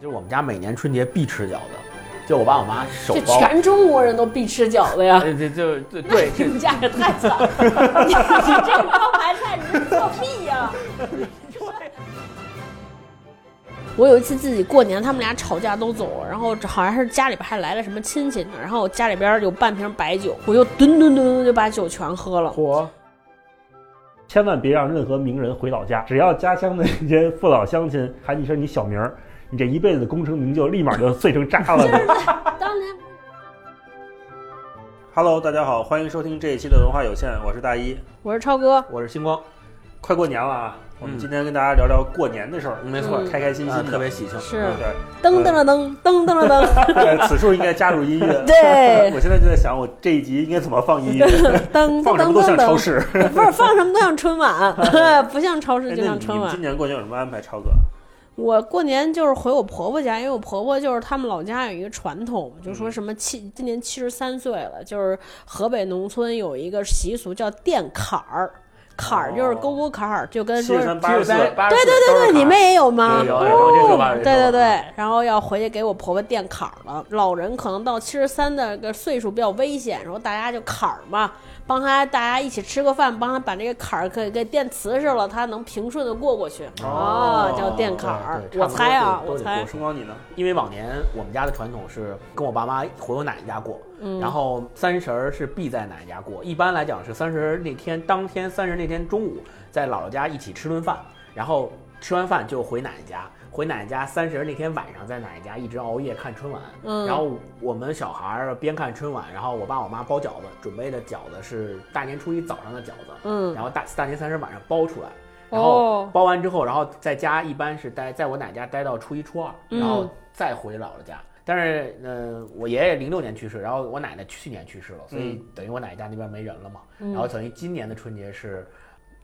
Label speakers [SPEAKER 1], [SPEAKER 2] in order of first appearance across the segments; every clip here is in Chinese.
[SPEAKER 1] 就是我们家每年春节必吃饺子，就我爸我妈手
[SPEAKER 2] 这
[SPEAKER 1] 包。
[SPEAKER 2] 全中国人都必吃饺子呀。
[SPEAKER 1] 呃，这就对对，
[SPEAKER 2] 你们家也太惨了！你 这招牌菜，你这作弊呀！我有一次自己过年，他们俩吵架都走了，然后好像是家里边还来了什么亲戚呢，然后家里边有半瓶白酒，我就吨吨吨吨就把酒全喝了。
[SPEAKER 3] 嚯！千万别让任何名人回老家，只要家乡的那些父老乡亲喊你一声你小名儿，你这一辈子的功成名就立马就碎成渣了。
[SPEAKER 2] 当年
[SPEAKER 3] Hello，大家好，欢迎收听这一期的文化有限，我是大一。
[SPEAKER 2] 我是超哥，
[SPEAKER 1] 我是星光，
[SPEAKER 3] 快过年了啊，我们
[SPEAKER 1] 嗯
[SPEAKER 3] 今天跟大家聊聊过年的事儿，
[SPEAKER 1] 没错，
[SPEAKER 2] 嗯
[SPEAKER 3] 开开心心
[SPEAKER 1] 特别喜庆。
[SPEAKER 2] 是
[SPEAKER 3] 对。
[SPEAKER 2] 噔噔了噔噔噔了噔，
[SPEAKER 3] 对，此处应该加入音乐。
[SPEAKER 2] 对
[SPEAKER 3] 我现在就在想，我这一集应该怎么放音乐？
[SPEAKER 2] 噔
[SPEAKER 3] 放什么都
[SPEAKER 2] 噔噔噔
[SPEAKER 3] 像超市。
[SPEAKER 2] 不是放什么都像春晚，不像超市就像春晚
[SPEAKER 3] 你你们今。年过年有什么安排？超哥，
[SPEAKER 2] 我过年就是回我婆婆家，因为我婆婆就是他们老家有一个传统，就
[SPEAKER 3] 嗯
[SPEAKER 2] 说什么七今年七十三岁了，就是河北农村有一个习俗叫垫坎儿，坎儿就是沟沟坎儿，就跟说
[SPEAKER 3] 七十
[SPEAKER 1] 对
[SPEAKER 2] 对对对，你们也有吗？
[SPEAKER 1] 有
[SPEAKER 2] 对对对，然后要回去给我婆婆垫坎儿了。老人可能到七十三的个岁数比较危险，然后大家就坎儿嘛，帮他大家一起吃个饭，帮他把这个坎儿给给垫瓷实了，他能平顺的过过去。
[SPEAKER 3] 哦
[SPEAKER 2] 叫垫坎儿。我猜啊，我猜
[SPEAKER 3] 光你呢？
[SPEAKER 1] 因为往年我们家的传统是跟我爸妈回我奶奶家过，
[SPEAKER 2] 嗯
[SPEAKER 1] 然后三十儿是必在奶奶家过。一般来讲是三十儿那天当天三十那天中午在姥姥家一起吃顿饭，然后吃完饭就回奶奶家。回奶奶家三十那天晚上在奶奶家一直熬夜看春晚，
[SPEAKER 2] 嗯。
[SPEAKER 1] 然后我们小孩儿边看春晚，然后我爸我妈包饺子，准备的饺子是大年初一早上的饺子，
[SPEAKER 2] 嗯。
[SPEAKER 1] 然后大大年三十晚上包出来，然
[SPEAKER 2] 哦。
[SPEAKER 1] 后包完之后，然后在家一般是待在我奶奶家待到初一初二，
[SPEAKER 2] 嗯。
[SPEAKER 1] 然后再回姥姥家。但是，呃，我爷爷零六年去世，然后我奶奶去年去世了，所以等于我奶奶家那边没人了嘛。
[SPEAKER 2] 嗯。
[SPEAKER 1] 然后等于今年的春节是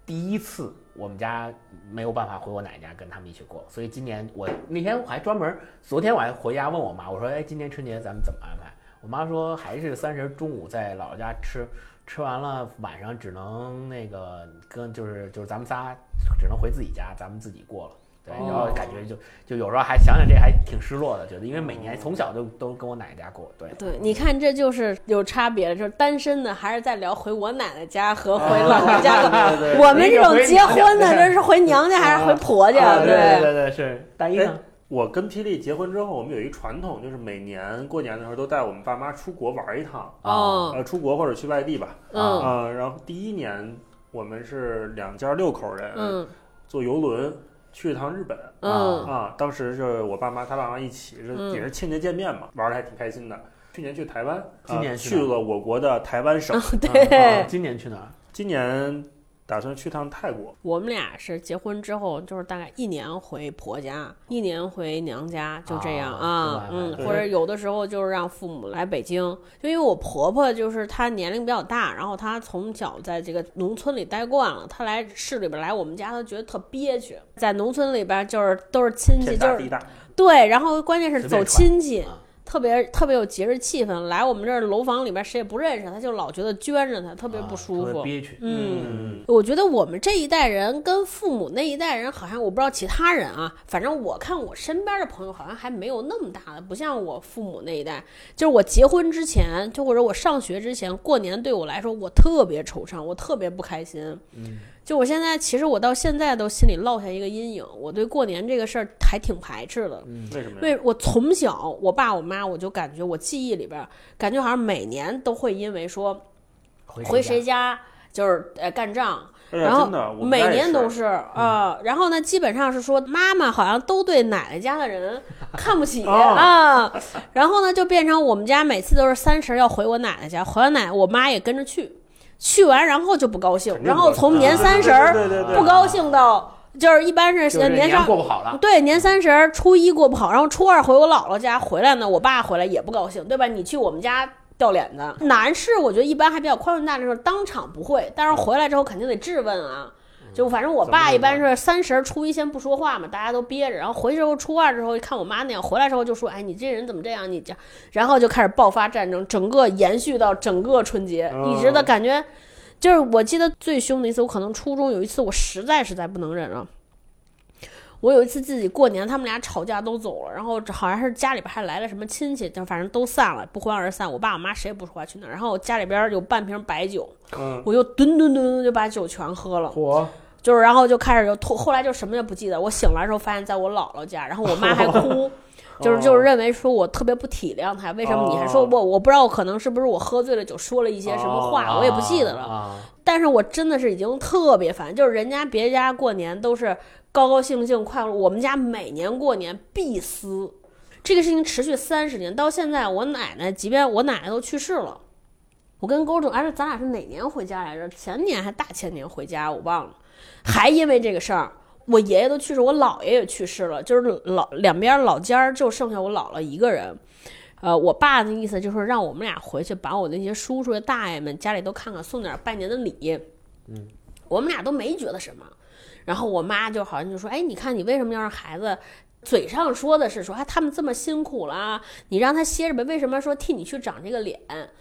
[SPEAKER 1] 第一次我们家没有办法回我奶奶家跟他们一起过，所以今年我那天我还专门，昨天我还回家问我妈，我说，哎，今年春节咱们怎么安排？我妈说还是三十中午在姥姥家吃，吃完了晚上只能那个跟就是就是咱们仨只能回自己家，咱们自己过了。对，然后感觉就就有时候还想想这还挺失落的，觉得因为每年从小就都跟我奶奶家过，对。
[SPEAKER 2] 对，你看这就是有差别的，就是单身的还是在聊回我奶奶家和回姥姥家的。我们这种结婚的，这是回娘家 还是回婆家？
[SPEAKER 3] 啊
[SPEAKER 1] 对对对对，是大一呢。
[SPEAKER 3] 我跟霹雳结婚之后，我们有一个传统，就是每年过年的时候都带我们爸妈出国玩一趟，
[SPEAKER 2] 啊，
[SPEAKER 3] 呃，出国或者去外地吧。
[SPEAKER 2] 嗯
[SPEAKER 3] 啊、然后第一年我们是两家六口人，
[SPEAKER 2] 嗯
[SPEAKER 3] 坐游轮去一趟日本。
[SPEAKER 2] 嗯
[SPEAKER 3] 啊，当时是我爸妈他爸妈一起，是
[SPEAKER 2] 嗯
[SPEAKER 3] 也是亲戚见面嘛，玩的还挺开心的。去年去台湾，
[SPEAKER 1] 今年
[SPEAKER 3] 呃
[SPEAKER 1] 去
[SPEAKER 3] 了我国的台湾省，
[SPEAKER 1] 啊
[SPEAKER 2] 对，
[SPEAKER 1] 今年去哪儿？
[SPEAKER 3] 今年打算去趟泰国。
[SPEAKER 2] 我们俩是结婚之后，就是大概一年回婆家，一年回娘家，就这样
[SPEAKER 1] 啊
[SPEAKER 2] 嗯，或者有的时候就是让父母来北京，就因为我婆婆就是她年龄比较大，然后她从小在这个农村里待惯了，她来市里边来我们家，她觉得特憋屈，在农村里边就是都是亲戚，就是对，然后关键是走亲戚
[SPEAKER 1] 啊。
[SPEAKER 2] 特别特别有节日气氛，来我们这儿楼房里边谁也不认识，他就老觉得捐着他，特别不舒服
[SPEAKER 1] 啊。憋屈。
[SPEAKER 2] 嗯，
[SPEAKER 3] 嗯，
[SPEAKER 2] 我觉得我们这一代人跟父母那一代人好像，我不知道其他人啊，反正我看我身边的朋友好像还没有那么大的，不像我父母那一代。就是我结婚之前，就或者我上学之前，过年对我来说我特别惆怅，我特别不开心。
[SPEAKER 1] 嗯，
[SPEAKER 2] 就我现在，其实我到现在都心里落下一个阴影，我对过年这个事儿还挺排斥的。
[SPEAKER 3] 为什么？
[SPEAKER 2] 因为我从小，我爸我妈，我就感觉我记忆里边儿，感觉好像每年都会因为说回谁
[SPEAKER 1] 家？
[SPEAKER 2] 就是呃干仗，然后
[SPEAKER 3] 真的，我们
[SPEAKER 2] 每年都是啊、然后呢，基本上是说妈妈好像都对奶奶家的人 看不起
[SPEAKER 3] 哦
[SPEAKER 2] 啊，然后呢就变成我们家每次都是三十要回我奶奶家，回完奶奶我妈也跟着去，去完然后就不高兴然后从年
[SPEAKER 3] 啊
[SPEAKER 2] 三十儿不高兴到就是一般是
[SPEAKER 1] 就是年
[SPEAKER 2] 年上
[SPEAKER 1] 过不好了。
[SPEAKER 2] 对，年三十儿初一过不好，然后初二回我姥姥家回来呢，我爸回来也不高兴，对吧？你去我们家掉脸子。男士我觉得一般还比较宽容大量，当场不会，但是回来之后肯定得质问啊。就反正我爸一般是三十儿初一先不说话嘛，大家都憋着，然后回去之后初二之后看我妈那样，回来之后就说：“哎，你这人怎么这样？你这样。”然后就开始爆发战争，整个延续到整个春节，一直的
[SPEAKER 3] 嗯
[SPEAKER 2] 感觉。就是我记得最凶的一次，我可能初中有一次，我实在实在不能忍了。我有一次自己过年，他们俩吵架都走了，然后好像是家里边还来了什么亲戚，就反正都散了，不欢而散。我爸我妈谁也不说话去那儿，然后我家里边有半瓶白酒，
[SPEAKER 3] 嗯，
[SPEAKER 2] 我就吨吨吨吨就把酒全喝了。
[SPEAKER 1] 嚯，
[SPEAKER 2] 就是，然后就开始就吐，后来就什么也不记得。我醒来的时候发现在我姥姥家，然后我妈还哭，就是就是认为说我特别不体谅她，为什么你还说我？我不知道，可能是不是我喝醉了酒说了一些什么话，我也不记得了。
[SPEAKER 1] 啊，
[SPEAKER 2] 但是我真的是已经特别烦，就是人家别家过年都是高高兴兴、快乐，我们家每年过年必撕。这个事情持续三十年，到现在我奶奶，即便我奶奶都去世了，我跟勾总，哎，咱俩是哪年回家来着？前年还大前年回家，我忘了。还因为这个事儿，我爷爷都去世，我姥爷也去世了，就是老两边老家儿就剩下我姥姥一个人。呃，我爸的意思就是让我们俩回去，把我那些叔叔大爷们家里都看看，送点拜年的礼。嗯，我们俩都没觉得什么。然后我妈就好像就说：“哎，你看你为什么要让孩子？”嘴上说的是说，哎，他们这么辛苦了，你让他歇着呗。为什么说替你去长这个脸？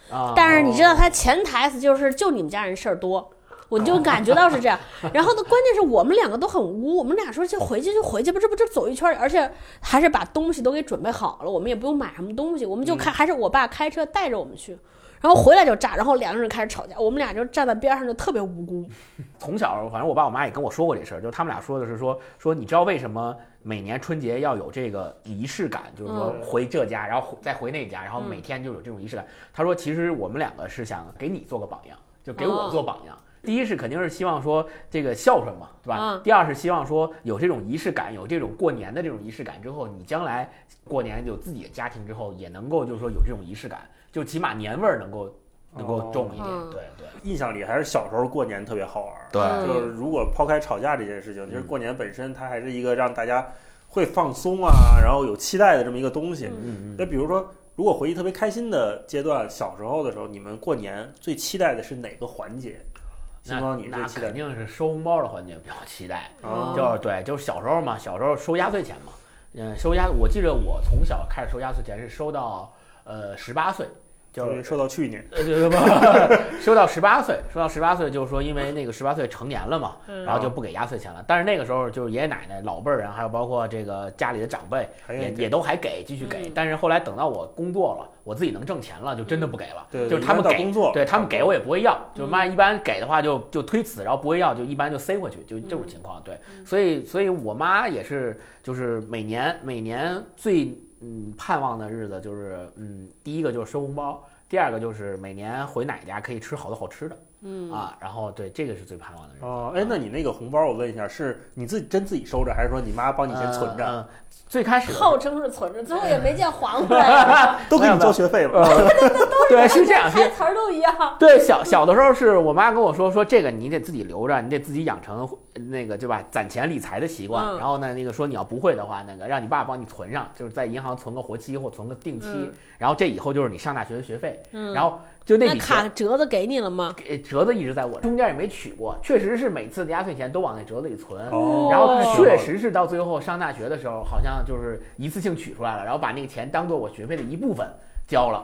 [SPEAKER 1] 啊
[SPEAKER 2] 但是你知道他潜台词就是，就你们家人事儿多，我就感觉到是这样。然后呢，关键是我们两个都很污，我们俩说就回去就回去吧，这不就走一圈儿，而且还是把东西都给准备好了，我们也不用买什么东西，我们就开，还是我爸开车带着我们去。然后回来就炸，然后两个人开始吵架，我们俩就站在边上就特别无辜。
[SPEAKER 1] 从小，反正我爸我妈也跟我说过这事儿，就是他们俩说的是说说，你知道为什么每年春节要有这个仪式感，就是说
[SPEAKER 3] 嗯
[SPEAKER 1] 回这家，然后再回那家，然后
[SPEAKER 2] 嗯
[SPEAKER 1] 每天就有这种仪式感。他说，其实我们两个是想给你做个榜样，就给我
[SPEAKER 2] 哦
[SPEAKER 1] 做榜样。第一是肯定是希望说这个孝顺嘛，对吧？
[SPEAKER 2] 嗯
[SPEAKER 1] 第二是希望说有这种仪式感，有这种过年的这种仪式感之后，你将来过年有自己的家庭之后，也能够就是说有这种仪式感，就起码年味儿能够能够重一点。
[SPEAKER 2] 哦
[SPEAKER 1] 对对
[SPEAKER 3] 印象里还是小时候过年特别好玩儿。
[SPEAKER 1] 对
[SPEAKER 2] 嗯
[SPEAKER 3] 就是如果抛开吵架这件事情，其实
[SPEAKER 1] 嗯
[SPEAKER 3] 过年本身它还是一个让大家会放松啊，然后有期待的这么一个东西。
[SPEAKER 2] 嗯
[SPEAKER 1] 嗯
[SPEAKER 3] 那比如说，如果回忆特别开心的阶段，小时候的时候，你们过年最期待的是哪个环节？
[SPEAKER 1] 那
[SPEAKER 3] 期待
[SPEAKER 1] 肯定是收红包的环节比较期待。
[SPEAKER 3] 啊？
[SPEAKER 1] 就是对，就是小时候嘛，小时候收压岁钱嘛，嗯，收压，我记得我从小开始收压岁钱是收到呃十八岁，就是
[SPEAKER 3] 说到去年，
[SPEAKER 1] 呃对不，收 到十八岁，说到十八岁就是说因为那个十八岁成年了嘛，
[SPEAKER 2] 嗯
[SPEAKER 1] 然后就不给压岁钱了。但是那个时候就是爷爷奶奶老辈儿人，还有包括这个家里的长辈也也都还给，继续给
[SPEAKER 2] 嗯。
[SPEAKER 1] 但是后来等到我工作了，我自己能挣钱了，就真的不给了。
[SPEAKER 3] 对，
[SPEAKER 1] 就是他们给对他们给我也不会要，就
[SPEAKER 2] 是
[SPEAKER 1] 妈一般给的话就就推辞，然后不会要就一般就塞回去，就这种情况。对，所以所以我妈也是，就是每年每年最嗯盼望的日子就是嗯第一个就是收红包，第二个就是每年回奶家可以吃好多好吃的。
[SPEAKER 2] 嗯
[SPEAKER 1] 啊，然后对这个是最盼望的人。
[SPEAKER 3] 哦，哎，那你那个红包，我问一下，是你自己真自己收着，还是说你妈帮你先存着，
[SPEAKER 1] 嗯嗯最开始
[SPEAKER 2] 号称是存着，最后也没见还回来，
[SPEAKER 3] 都给你交学费了？
[SPEAKER 1] 对是这样是
[SPEAKER 2] 台词儿都一样。
[SPEAKER 1] 对，小小的时候是我妈跟我说说这个你得自己留着，你得自己养成那个对吧攒钱理财的习惯。
[SPEAKER 2] 嗯
[SPEAKER 1] 然后呢，那个说你要不会的话，那个让你爸帮你存上，就是在银行存个活期或存个定期，
[SPEAKER 2] 嗯
[SPEAKER 1] 然后这以后就是你上大学的学费。
[SPEAKER 2] 嗯，
[SPEAKER 1] 然后就那。
[SPEAKER 2] 卡折子给你了吗？
[SPEAKER 1] 给折子一直在我中间也没取过，确实是每次的压岁钱都往那折子里存，
[SPEAKER 3] 哦
[SPEAKER 1] 然后
[SPEAKER 2] 哦
[SPEAKER 1] 确实是到最后上大学的时候，好像就是一次性取出来了，然后把那个钱当做我学费的一部分交了。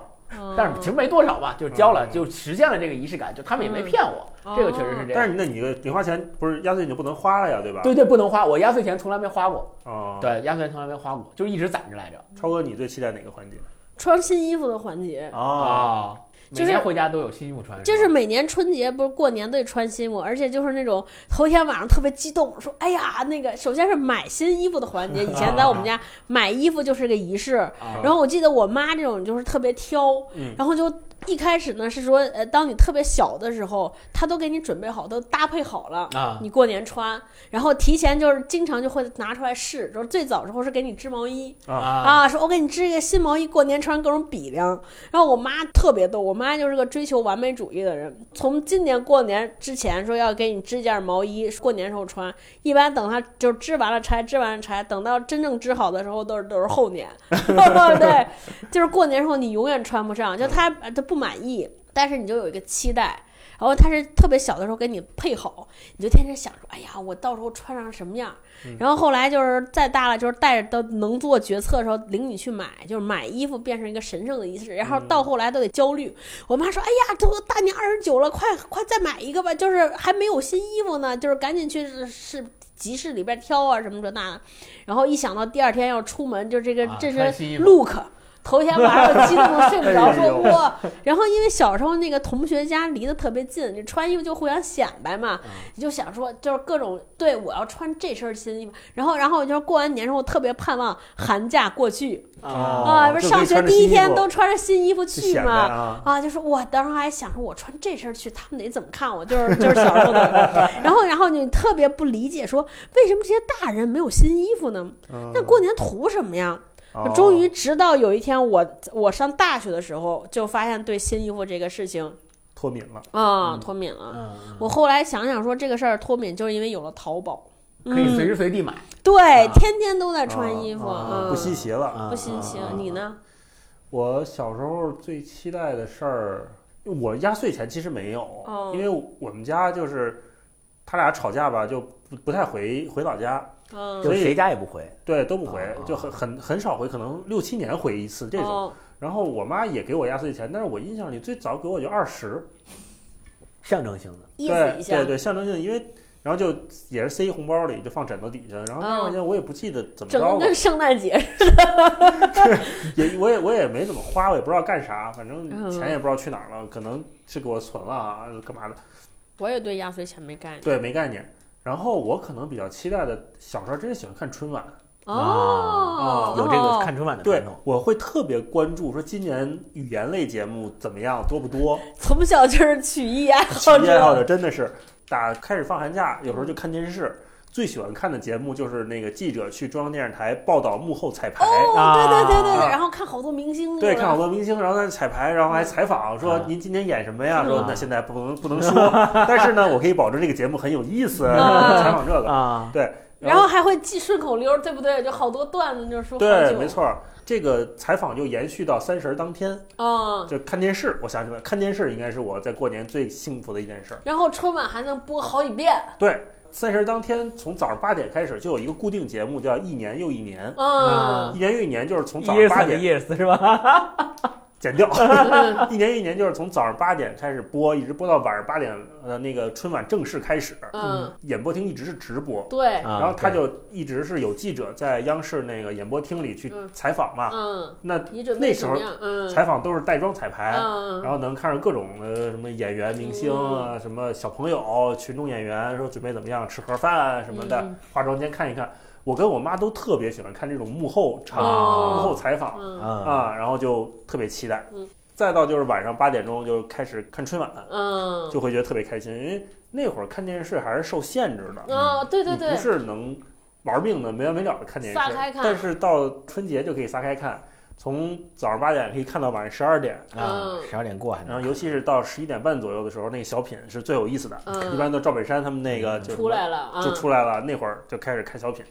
[SPEAKER 1] 但是其实没多少吧，就交了，
[SPEAKER 3] 嗯
[SPEAKER 1] 就实现了这个仪式感，就他们也没骗我，这个确实是这样。
[SPEAKER 3] 但是那你个零花钱不是压岁你就不能花了呀，对吧？
[SPEAKER 1] 对对，不能花，我压岁钱从来没花过，
[SPEAKER 3] 哦，，
[SPEAKER 1] 对，压岁钱从来没花过，就一直攒着来着。
[SPEAKER 3] 超哥，你最期待哪个环节？
[SPEAKER 2] 穿新衣服的环节，
[SPEAKER 3] 啊，
[SPEAKER 1] 每年回家都有新衣服穿，
[SPEAKER 2] 就是每年春节不是过年都得穿新衣服，而且就是那种头一天晚上特别激动，说哎呀那个，首先是买新衣服的环节，以前在我们家 买衣服就是个仪式，
[SPEAKER 1] 啊。
[SPEAKER 2] 然后我记得我妈这种就是特别挑，
[SPEAKER 3] 嗯
[SPEAKER 2] 然后就一开始呢是说，呃，当你特别小的时候，他都给你准备好，都搭配好了。
[SPEAKER 1] 啊
[SPEAKER 2] 你过年穿，然后提前就是经常就会拿出来试，就是最早时候是给你织毛衣
[SPEAKER 1] 啊
[SPEAKER 2] 啊，说我给你织一个新毛衣，过年穿各种比量。然后我妈特别逗，我妈就是个追求完美主义的人，从今年过年之前说要给你织件毛衣，过年时候穿，一般等她就织完了拆，织完了拆，等到真正织好的时候都是都是后年。对，就是过年时候你永远穿不上，就他他不满意，但是你就有一个期待。然后他是特别小的时候给你配好，你就天天想着，哎呀，我到时候穿上什么样？然后后来就是再大了，就是带着都能做决策的时候，领你去买，就是买衣服变成一个神圣的仪式。然后到后来都得焦虑，我妈说，哎呀，都大年二十九了，快快再买一个吧，就是还没有新衣服呢，就是赶紧去是集市里边挑啊什么这那的。然后一想到第二天要出门，就这个
[SPEAKER 1] 啊
[SPEAKER 2] 这
[SPEAKER 1] 穿新衣服
[SPEAKER 2] 身 look。头天晚上激动的睡不着，说哇，然后因为小时候那个同学家离得特别近，你穿衣服就互相显摆嘛，你就想说就是各种对我要穿这身新衣服，然后然后就是过完年之后特别盼望寒假过去。
[SPEAKER 3] 哦
[SPEAKER 2] 啊，不是上学第一天都穿着新衣服
[SPEAKER 3] 去
[SPEAKER 2] 嘛，
[SPEAKER 3] 啊，
[SPEAKER 2] 啊，就是我当时还想说，我穿这身去，他们得怎么看我？就是 就是小时候的，然后然后你特别不理解，说为什么这些大人没有新衣服呢？
[SPEAKER 3] 嗯。
[SPEAKER 2] 那过年图什么呀？
[SPEAKER 3] 哦。
[SPEAKER 2] 终于直到有一天我我上大学的时候，就发现对新衣服这个事情
[SPEAKER 3] 脱敏了，
[SPEAKER 2] 啊脱敏了。
[SPEAKER 1] 嗯，
[SPEAKER 2] 我后来想想说，这个事儿脱敏就是因为有了淘宝，
[SPEAKER 1] 可以随
[SPEAKER 2] 嗯
[SPEAKER 1] 时随地买。
[SPEAKER 2] 对，天天都在穿衣服，嗯，
[SPEAKER 3] 啊啊。不稀奇了。
[SPEAKER 1] 啊
[SPEAKER 2] 不稀奇
[SPEAKER 3] 啊。
[SPEAKER 2] 你呢？
[SPEAKER 3] 我小时候最期待的事儿，我压岁钱其实没有，
[SPEAKER 2] 哦。
[SPEAKER 3] 因为我们家就是他俩吵架吧，就不不太回回老家，
[SPEAKER 2] 嗯，
[SPEAKER 3] 所以
[SPEAKER 1] 就谁家也不回，
[SPEAKER 3] 对，都不回
[SPEAKER 1] 哦，
[SPEAKER 3] 就很很很少回，可能六七年回一次这种。
[SPEAKER 2] 哦
[SPEAKER 3] 然后我妈也给我压岁钱，但是我印象里最早给我就二十，
[SPEAKER 1] 象征性的。
[SPEAKER 2] 意思
[SPEAKER 3] 对
[SPEAKER 2] 一下
[SPEAKER 3] 对，对，象征性，因为然后就也是塞红包里，就放枕头底下，然后那块钱我也不记得怎么着了
[SPEAKER 2] 整个跟，圣诞节似的。
[SPEAKER 3] 也我也我也没怎么花，我也不知道干啥，反正
[SPEAKER 2] 嗯
[SPEAKER 3] 钱也不知道去哪儿了，可能是给我存了啊，干嘛的？
[SPEAKER 2] 我也对压岁钱没概念。
[SPEAKER 3] 对，没概念。然后我可能比较期待的，小时候真是喜欢看春晚，
[SPEAKER 2] 哦，
[SPEAKER 1] 有这个看春晚的
[SPEAKER 3] 对
[SPEAKER 1] 传统。，
[SPEAKER 3] 我会特别关注说今年语言类节目怎么样，多不多。
[SPEAKER 2] 从小就是曲艺爱
[SPEAKER 3] 体
[SPEAKER 2] 好
[SPEAKER 3] 验好
[SPEAKER 2] 者。
[SPEAKER 3] 的真的是，打开始放寒假，有时候就看电视。最喜欢看的节目就是那个记者去中央电视台报道幕后彩排，
[SPEAKER 2] 哦，对对对对对，
[SPEAKER 3] 啊
[SPEAKER 2] 然后看好多明星，
[SPEAKER 3] 对，看好多明星，然后在彩排，然后还采访，说
[SPEAKER 1] 啊
[SPEAKER 3] 您今天演什么呀？
[SPEAKER 2] 嗯
[SPEAKER 3] 说那现在不能不能说，但是呢，我可以保证这个节目很有意思，
[SPEAKER 2] 啊
[SPEAKER 3] 采访这个，
[SPEAKER 1] 啊，
[SPEAKER 3] 对，
[SPEAKER 2] 然后还会记顺口溜，对不对？就好多段子，就是说
[SPEAKER 3] 对，没。错，这个采访就延续到三十儿当天，
[SPEAKER 2] 啊，
[SPEAKER 3] 就看电视。我想起来，看电视应该是我在过年最幸福的一件事儿。
[SPEAKER 2] 然后春晚还能播好几遍。
[SPEAKER 3] 对，三十当天从早上八点开始就有一个固定节目，叫《一年又一年》。
[SPEAKER 2] 嗯
[SPEAKER 3] 一年又一年就是从早上八点
[SPEAKER 1] 夜思是吧？
[SPEAKER 3] 剪掉，
[SPEAKER 2] 嗯
[SPEAKER 3] 一年一年就是从早上八点开始播，一直播到晚上八点，呃，那个春晚正式开始，
[SPEAKER 2] 嗯，
[SPEAKER 3] 演播厅一直是直播。
[SPEAKER 2] 对，
[SPEAKER 1] 然
[SPEAKER 3] 然后他就一直是有记者在央视那个演播厅里去
[SPEAKER 2] 嗯。
[SPEAKER 3] 采访嘛，
[SPEAKER 2] 嗯，
[SPEAKER 3] 那那时候采访都是带妆彩排，
[SPEAKER 2] 嗯，
[SPEAKER 3] 然后能看着各种的什么演员、明星啊，什么小朋友、群众演员，说准备怎么样吃盒饭啊什么的，
[SPEAKER 2] 嗯。
[SPEAKER 3] 化妆间看一看。我跟我妈都特别喜欢看这种幕后场、
[SPEAKER 2] 哦
[SPEAKER 3] 幕后采访
[SPEAKER 2] 嗯
[SPEAKER 1] 啊
[SPEAKER 3] 啊，然后就特别期待。
[SPEAKER 2] 嗯
[SPEAKER 3] 再到就是晚上八点钟就开始看春晚，
[SPEAKER 2] 嗯，
[SPEAKER 3] 就会觉得特别开心，因为那会儿看电视还是受限制的，
[SPEAKER 2] 哦，对对对
[SPEAKER 3] 不，是能玩命的没完没了的看电视，
[SPEAKER 2] 撒开看
[SPEAKER 3] 但是到春节就可以撒开看，从早上八点可以看到晚上十二点，
[SPEAKER 1] 啊
[SPEAKER 2] 嗯，
[SPEAKER 1] 十二点过
[SPEAKER 3] 然后尤其是到十一点半左右的时候，那个小品是最有意思的。
[SPEAKER 2] 嗯
[SPEAKER 3] 一般都赵本山他们那个就
[SPEAKER 2] 出来了，
[SPEAKER 3] 就
[SPEAKER 2] 嗯
[SPEAKER 3] 出来了，那会儿就开始看小品，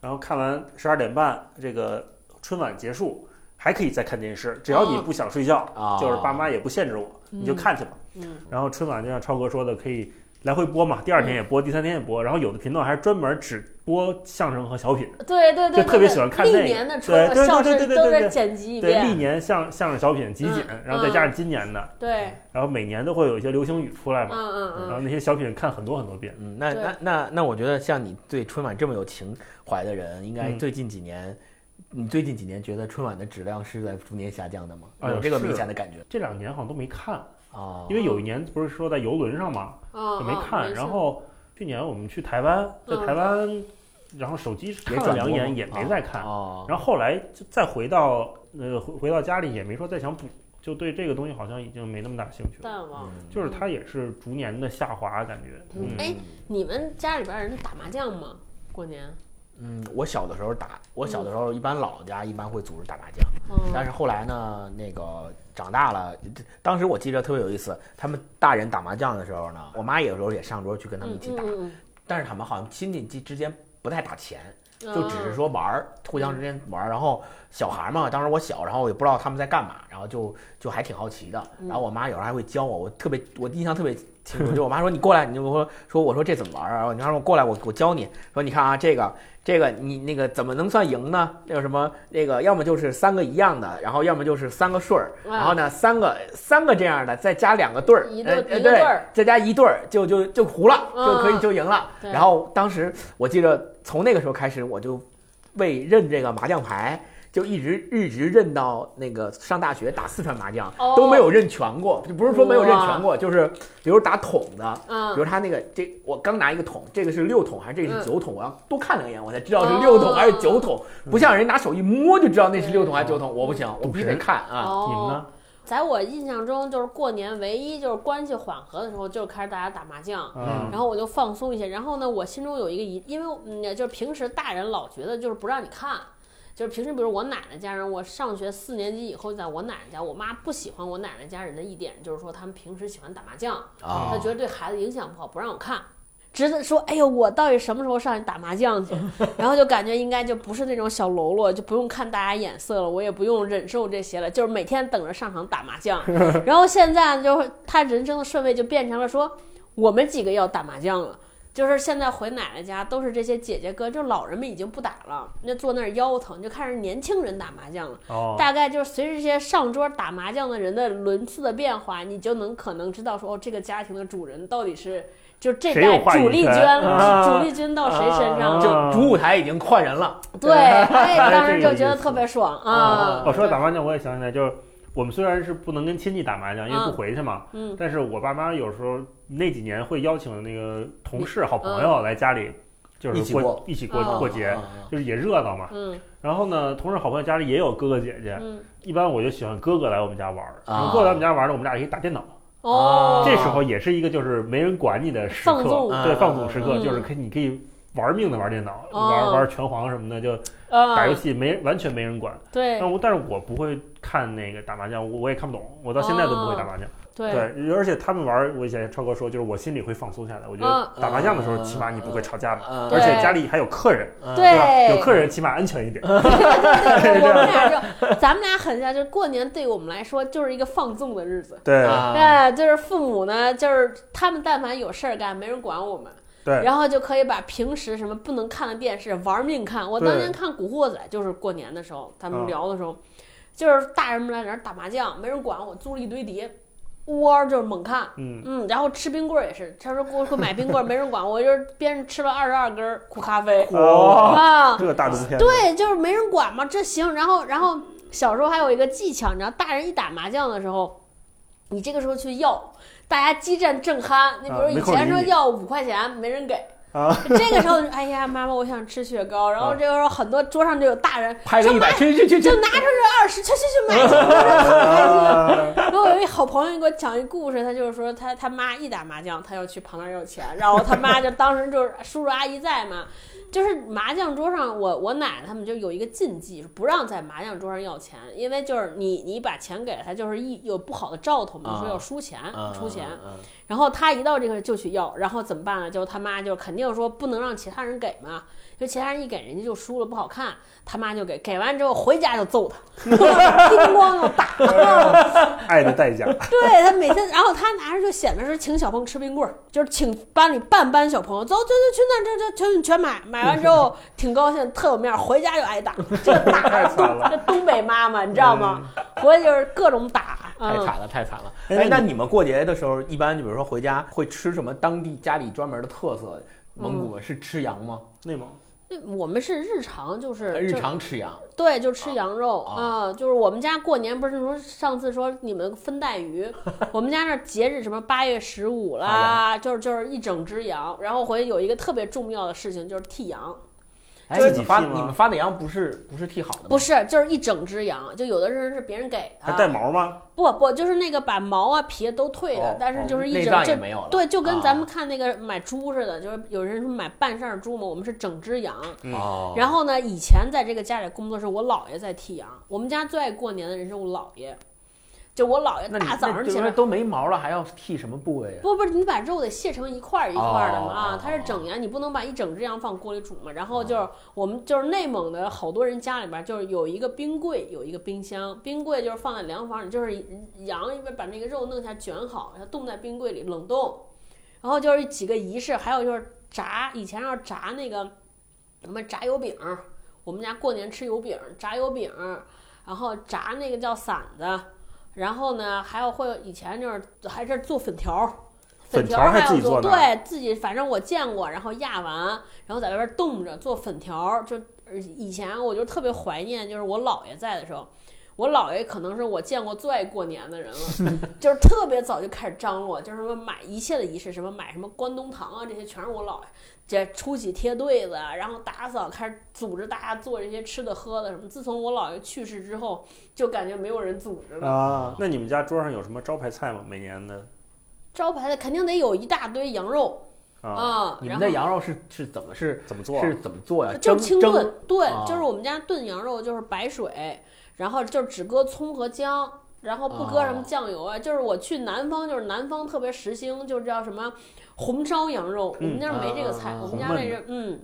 [SPEAKER 3] 然后看完十二点半这个春晚结束，还可以再看电视，只要你不想睡觉，
[SPEAKER 1] 啊，
[SPEAKER 3] 就是爸妈也不限制我，你就看去吧。
[SPEAKER 2] 嗯
[SPEAKER 3] 然后春晚就像超哥说的，可以来回播嘛，第二天也播，第三天也播，然后有的频道还是专门只播相声和小品，
[SPEAKER 2] 对对对，
[SPEAKER 3] 就特别喜欢看那个
[SPEAKER 2] 历年的
[SPEAKER 3] 对对对
[SPEAKER 2] 春相声
[SPEAKER 3] 对对对对
[SPEAKER 2] 剪辑一
[SPEAKER 3] 对，历，年相相声小品集锦，
[SPEAKER 2] 嗯
[SPEAKER 3] 然后再加上今年的，
[SPEAKER 2] 对，
[SPEAKER 3] 然后每年都会有一些流行语出来嘛，
[SPEAKER 2] 嗯嗯
[SPEAKER 3] 然后
[SPEAKER 2] 嗯，
[SPEAKER 3] 那些小品看很多很多遍。
[SPEAKER 1] 嗯，那那那那，我觉得像你对春晚这么有情怀的人，应该
[SPEAKER 3] 嗯
[SPEAKER 1] 最近几年，你最近几年觉得春晚的质量是在逐年下降的吗？有这个明显的感觉
[SPEAKER 3] 这两年好像都没看，
[SPEAKER 1] 啊？
[SPEAKER 3] 因为有一年不是说在游轮上嘛，
[SPEAKER 2] 嗯
[SPEAKER 3] 就没看。然后去年我们去台湾，在
[SPEAKER 2] 嗯
[SPEAKER 3] 台湾，然后手机看了两眼也没再看，
[SPEAKER 1] 哦，
[SPEAKER 3] 然后后来就再回到呃回回到家里也没说再想补，就对这个东西好像已经没那么大兴趣了。
[SPEAKER 2] 淡忘。
[SPEAKER 1] 嗯
[SPEAKER 3] 就是它也是逐年的下滑，感觉。
[SPEAKER 2] 嗯
[SPEAKER 3] 嗯，
[SPEAKER 2] 哎，你们家里边人打麻将吗？过年？
[SPEAKER 1] 嗯，我小的时候打，我小的时候一般姥姥家一般会组织打麻将，
[SPEAKER 2] 嗯
[SPEAKER 1] 但是后来呢，那个长大了，这当时我记得特别有意思，他们大人打麻将的时候呢，我妈有时候也上桌去跟他们一起打，
[SPEAKER 2] 嗯
[SPEAKER 1] 但是他们好像亲戚之间不太打钱，
[SPEAKER 2] 嗯，
[SPEAKER 1] 就只是说玩儿，互相之间玩儿。然后小孩儿嘛，当时我小，然后我也不知道他们在干嘛，然后就就还挺好奇的。然后我妈有时候还会教我，我特别我印象特别清楚。就我妈说你过来，你就说说我说这怎么玩儿啊？然后你说我过来，我我教你。说你看啊，这个这个你那个怎么能算赢呢？那个什么那个要么就是三个一样的，然后要么就是三个顺儿，
[SPEAKER 2] 嗯
[SPEAKER 1] 然后呢三个三个这样的，再加两个对儿，
[SPEAKER 2] 一对
[SPEAKER 1] 呃呃对再加一对儿就就就胡了，
[SPEAKER 2] 嗯
[SPEAKER 1] 就可以就赢了。然后当时我记得从那个时候开始，我就为认这个麻将牌。就一直一直认到那个上大学打四川麻将、
[SPEAKER 2] 哦
[SPEAKER 1] 都没有认全过，就不是说没有认全过，就是比如打筒的，
[SPEAKER 2] 嗯
[SPEAKER 1] 比如他那个这我刚拿一个桶，这个是六桶还是这个
[SPEAKER 2] 嗯
[SPEAKER 1] 是九桶？我要多看两眼我才知道是六桶还是九桶，不像人拿手一摸就知道那是六桶还是九桶，我不行，我必须得看啊。
[SPEAKER 2] 哦，
[SPEAKER 3] 你们呢？
[SPEAKER 2] 在我印象中，就是过年唯一就是关系缓和的时候，就是开始大家打麻将。
[SPEAKER 3] 嗯
[SPEAKER 2] 然后我就放松一些，然后呢，我心中有一个疑，因为嗯，就是平时大人老觉得就是不让你看，就是平时比如我奶奶家人，我上学四年级以后，在我奶奶家，我妈不喜欢我奶奶家人的一点就是说他们平时喜欢打麻将，
[SPEAKER 1] 啊
[SPEAKER 2] 她觉得对孩子影响不好，不让我看。直的说，哎呦，我到底什么时候上去打麻将去？然后就感觉应该就不是那种小喽啰，就不用看大家眼色了，我也不用忍受这些了，就是每天等着上场打麻将。然后现在就是他人生的顺位就变成了说，我们几个要打麻将了。就是现在回奶奶家都是这些姐姐哥，就老人们已经不打了，那坐那儿腰疼，就看着年轻人打麻将了。
[SPEAKER 3] 哦，
[SPEAKER 2] 大概就是随着这些上桌打麻将的人的轮次的变化，你就能可能知道说，哦，这个家庭的主人到底是就这
[SPEAKER 3] 谁有
[SPEAKER 2] 代
[SPEAKER 3] 话语权
[SPEAKER 2] 主力军，
[SPEAKER 3] 啊
[SPEAKER 2] 主力军到谁身上？
[SPEAKER 1] 就主舞台已经换人了，
[SPEAKER 2] 对，哎，当
[SPEAKER 3] 这
[SPEAKER 2] 时就觉得
[SPEAKER 3] 个意思
[SPEAKER 2] 特别爽
[SPEAKER 1] 啊
[SPEAKER 2] 啊！
[SPEAKER 3] 哦，说打麻将，我也想起来，就是我们虽然是不能跟亲戚打麻将，因为不回去嘛，
[SPEAKER 2] 嗯
[SPEAKER 3] 但是我爸妈有时候那几年会邀请那个同事、好朋友来家里，就是
[SPEAKER 1] 一起过
[SPEAKER 3] 一起过
[SPEAKER 2] 哦
[SPEAKER 3] 过节
[SPEAKER 1] 啊，
[SPEAKER 3] 就是也热闹嘛。
[SPEAKER 2] 嗯
[SPEAKER 3] 然后呢，同事好朋友家里也有哥哥姐姐，
[SPEAKER 2] 嗯，
[SPEAKER 3] 一般我就喜欢哥哥来我们家玩儿。
[SPEAKER 1] 啊
[SPEAKER 3] 哥哥来我们家玩儿呢，我们俩可以打电脑。
[SPEAKER 2] 哦，
[SPEAKER 3] 这时候也是一个就是没人管你的时刻，
[SPEAKER 2] 放
[SPEAKER 3] 对
[SPEAKER 1] 嗯。
[SPEAKER 3] 放纵时刻，
[SPEAKER 2] 嗯。
[SPEAKER 3] 就是可以你可以玩命的玩电脑，
[SPEAKER 2] 哦。
[SPEAKER 3] 玩玩拳皇什么的，就
[SPEAKER 2] 啊
[SPEAKER 3] 打游戏没完全没人管。
[SPEAKER 2] 对。
[SPEAKER 3] 但我但是我不会看那个打麻将，我我也看不懂，我到现在都不会打麻将。
[SPEAKER 2] 对
[SPEAKER 3] 对，而且他们玩，我以前超哥说，就是我心里会放松下来。我觉
[SPEAKER 2] 嗯
[SPEAKER 3] 得打麻将的时候，起码你不会吵架吧，
[SPEAKER 1] 嗯
[SPEAKER 3] 而且家里还有客人，
[SPEAKER 1] 嗯
[SPEAKER 3] 对吧？有客人起码安全一点。
[SPEAKER 2] 对 对对，我们俩就，咱们俩很像，就是过年对于我们来说就是一个放纵的日子。
[SPEAKER 3] 对
[SPEAKER 1] 啊
[SPEAKER 2] 对，就是父母呢，就是他们但凡有事儿干，没人管我们，
[SPEAKER 3] 对
[SPEAKER 2] 然后就可以把平时什么不能看的电视玩命看。我当年看《古惑仔》，就是过年的时候，他们
[SPEAKER 3] 嗯
[SPEAKER 2] 聊的时候，就是大人们来这儿打麻将，没人管我，租了一堆碟，窝儿就是猛看。
[SPEAKER 3] 嗯，
[SPEAKER 2] 嗯，然后吃冰棍儿也是，他说给我给我买冰棍儿，没人管我，就是边吃了二十二根儿苦咖啡
[SPEAKER 3] 哇，
[SPEAKER 2] 啊，
[SPEAKER 3] 这大冬天，
[SPEAKER 2] 对，就是没人管嘛，这行。然后，然后小时候还有一个技巧，你知道，大人一打麻将的时候，你这个时候去要，大家激战正酣。你比如
[SPEAKER 3] 啊
[SPEAKER 2] 以前说要五块钱，没人给。
[SPEAKER 3] 啊，
[SPEAKER 2] 这个时候，哎呀，妈妈，我想吃雪糕。然后
[SPEAKER 3] 啊
[SPEAKER 2] 这个时候，很多桌上就有大人
[SPEAKER 1] 拍个一百，去去去去
[SPEAKER 2] 就，拿出这二十，去去去买朋友给我讲一故事，他就是说他他妈一打麻将，他要去旁边要钱，然后他妈就当时就是叔叔阿姨在嘛，就是麻将桌上，我我奶奶他们就有一个禁忌，不让在麻将桌上要钱，因为就是你你把钱给了他，就是一有不好的兆头嘛，
[SPEAKER 1] 啊
[SPEAKER 2] 说要输钱
[SPEAKER 1] 嗯
[SPEAKER 2] 出钱，
[SPEAKER 1] 嗯
[SPEAKER 2] 然后他一到这个就去要，然后怎么办呢？就他妈就肯定说不能让其他人给嘛，就其他人一给人家就输了不好看，他妈就给，给完之后回家就揍他，叮咣就打。
[SPEAKER 3] 爱的代价。
[SPEAKER 2] 对他每天，然后他拿着就显得是请小朋友吃冰棍儿，就是请班里半班小朋友走走走去那这这全全买，买完之后挺高兴，特有面儿，回家就挨打，这打
[SPEAKER 3] 太惨了
[SPEAKER 2] 这东北妈妈你知道吗？回去就是各种打，嗯，
[SPEAKER 1] 太惨了，太惨了。
[SPEAKER 3] 哎
[SPEAKER 1] 哎，那你们过节的时候，一般就比如说回家会吃什么当地家里专门的特色？蒙古是吃羊吗？
[SPEAKER 3] 内蒙
[SPEAKER 2] 我们是日常就是
[SPEAKER 1] 日常吃羊
[SPEAKER 2] 对，就吃羊肉
[SPEAKER 1] 啊
[SPEAKER 2] 啊、就是我们家过年不是说上次说你们分带鱼，我们家那儿节日什么八月十五啦，就是就是一整只羊，然后回去有一个特别重要的事情就是剃羊，
[SPEAKER 1] 哎，
[SPEAKER 3] 自
[SPEAKER 1] 你们发你们发的羊不是不是剃好的吗？
[SPEAKER 2] 不是就是一整只羊，就有的人是别人给的，
[SPEAKER 3] 还带毛吗？
[SPEAKER 2] 不不就是那个把毛啊皮都退了，
[SPEAKER 1] 哦
[SPEAKER 2] 但是就是一
[SPEAKER 1] 内
[SPEAKER 2] 整这
[SPEAKER 1] 脏没有了。
[SPEAKER 2] 对，就跟
[SPEAKER 1] 啊
[SPEAKER 2] 咱们看那个买猪似的，就是有人说买半扇猪嘛，我们是整只羊。
[SPEAKER 1] 哦，
[SPEAKER 2] 然后呢，以前在这个家里工作是，我姥爷在剃羊。我们家最爱过年的人是我姥爷，就我姥爷大早上起来，
[SPEAKER 1] 都没毛了，还要剃什么部位啊？
[SPEAKER 2] 不不是你把肉得卸成一块儿一块儿的嘛
[SPEAKER 1] 哦
[SPEAKER 2] 啊，它是
[SPEAKER 1] 哦
[SPEAKER 2] 整羊，你不能把一整只羊放锅里煮嘛。然后就是我们就是内蒙的好多人家里边就是有一个冰柜，有一个冰箱，冰柜就是放在凉房里，就是羊把那个肉弄下卷好，然后冻在冰柜里冷冻。然后就是几个仪式，还有就是炸，以前要炸那个什么炸油饼，我们家过年吃油饼，炸油饼，然后炸那个叫馓子，然后呢还有会有以前就是还是做粉条儿。
[SPEAKER 3] 粉条还自己做
[SPEAKER 2] 对自己反正我见过，然后压完，然后在外边冻着做粉条儿。就呃以前我就特别怀念，就是我姥爷在的时候，我姥爷可能是我见过最爱过年的人了，就是特别早就开始张罗，就是什么买一切的仪式，什么买什么关东糖啊，这些全是我姥爷。这出去贴对子，然后打扫开始组织大家做这些吃的喝的什么。自从我姥爷去世之后，就感觉没有人组织了。
[SPEAKER 1] 啊，
[SPEAKER 3] 那你们家桌上有什么招牌菜吗？每年的
[SPEAKER 2] 招牌的肯定得有一大堆羊肉
[SPEAKER 3] 啊，
[SPEAKER 2] 啊，
[SPEAKER 1] 你们的羊肉是是怎么是
[SPEAKER 3] 怎么做啊？
[SPEAKER 1] 是怎么做呀？
[SPEAKER 2] 就清炖，对，
[SPEAKER 1] 啊
[SPEAKER 2] 就是我们家炖羊肉就是白水，然后就只搁葱和姜，然后不搁什么
[SPEAKER 1] 哦
[SPEAKER 2] 酱油啊。就是我去南方，就是南方特别时兴，就是叫什么红烧羊肉，我们那儿没这个菜，
[SPEAKER 1] 嗯
[SPEAKER 2] 我们家那是嗯，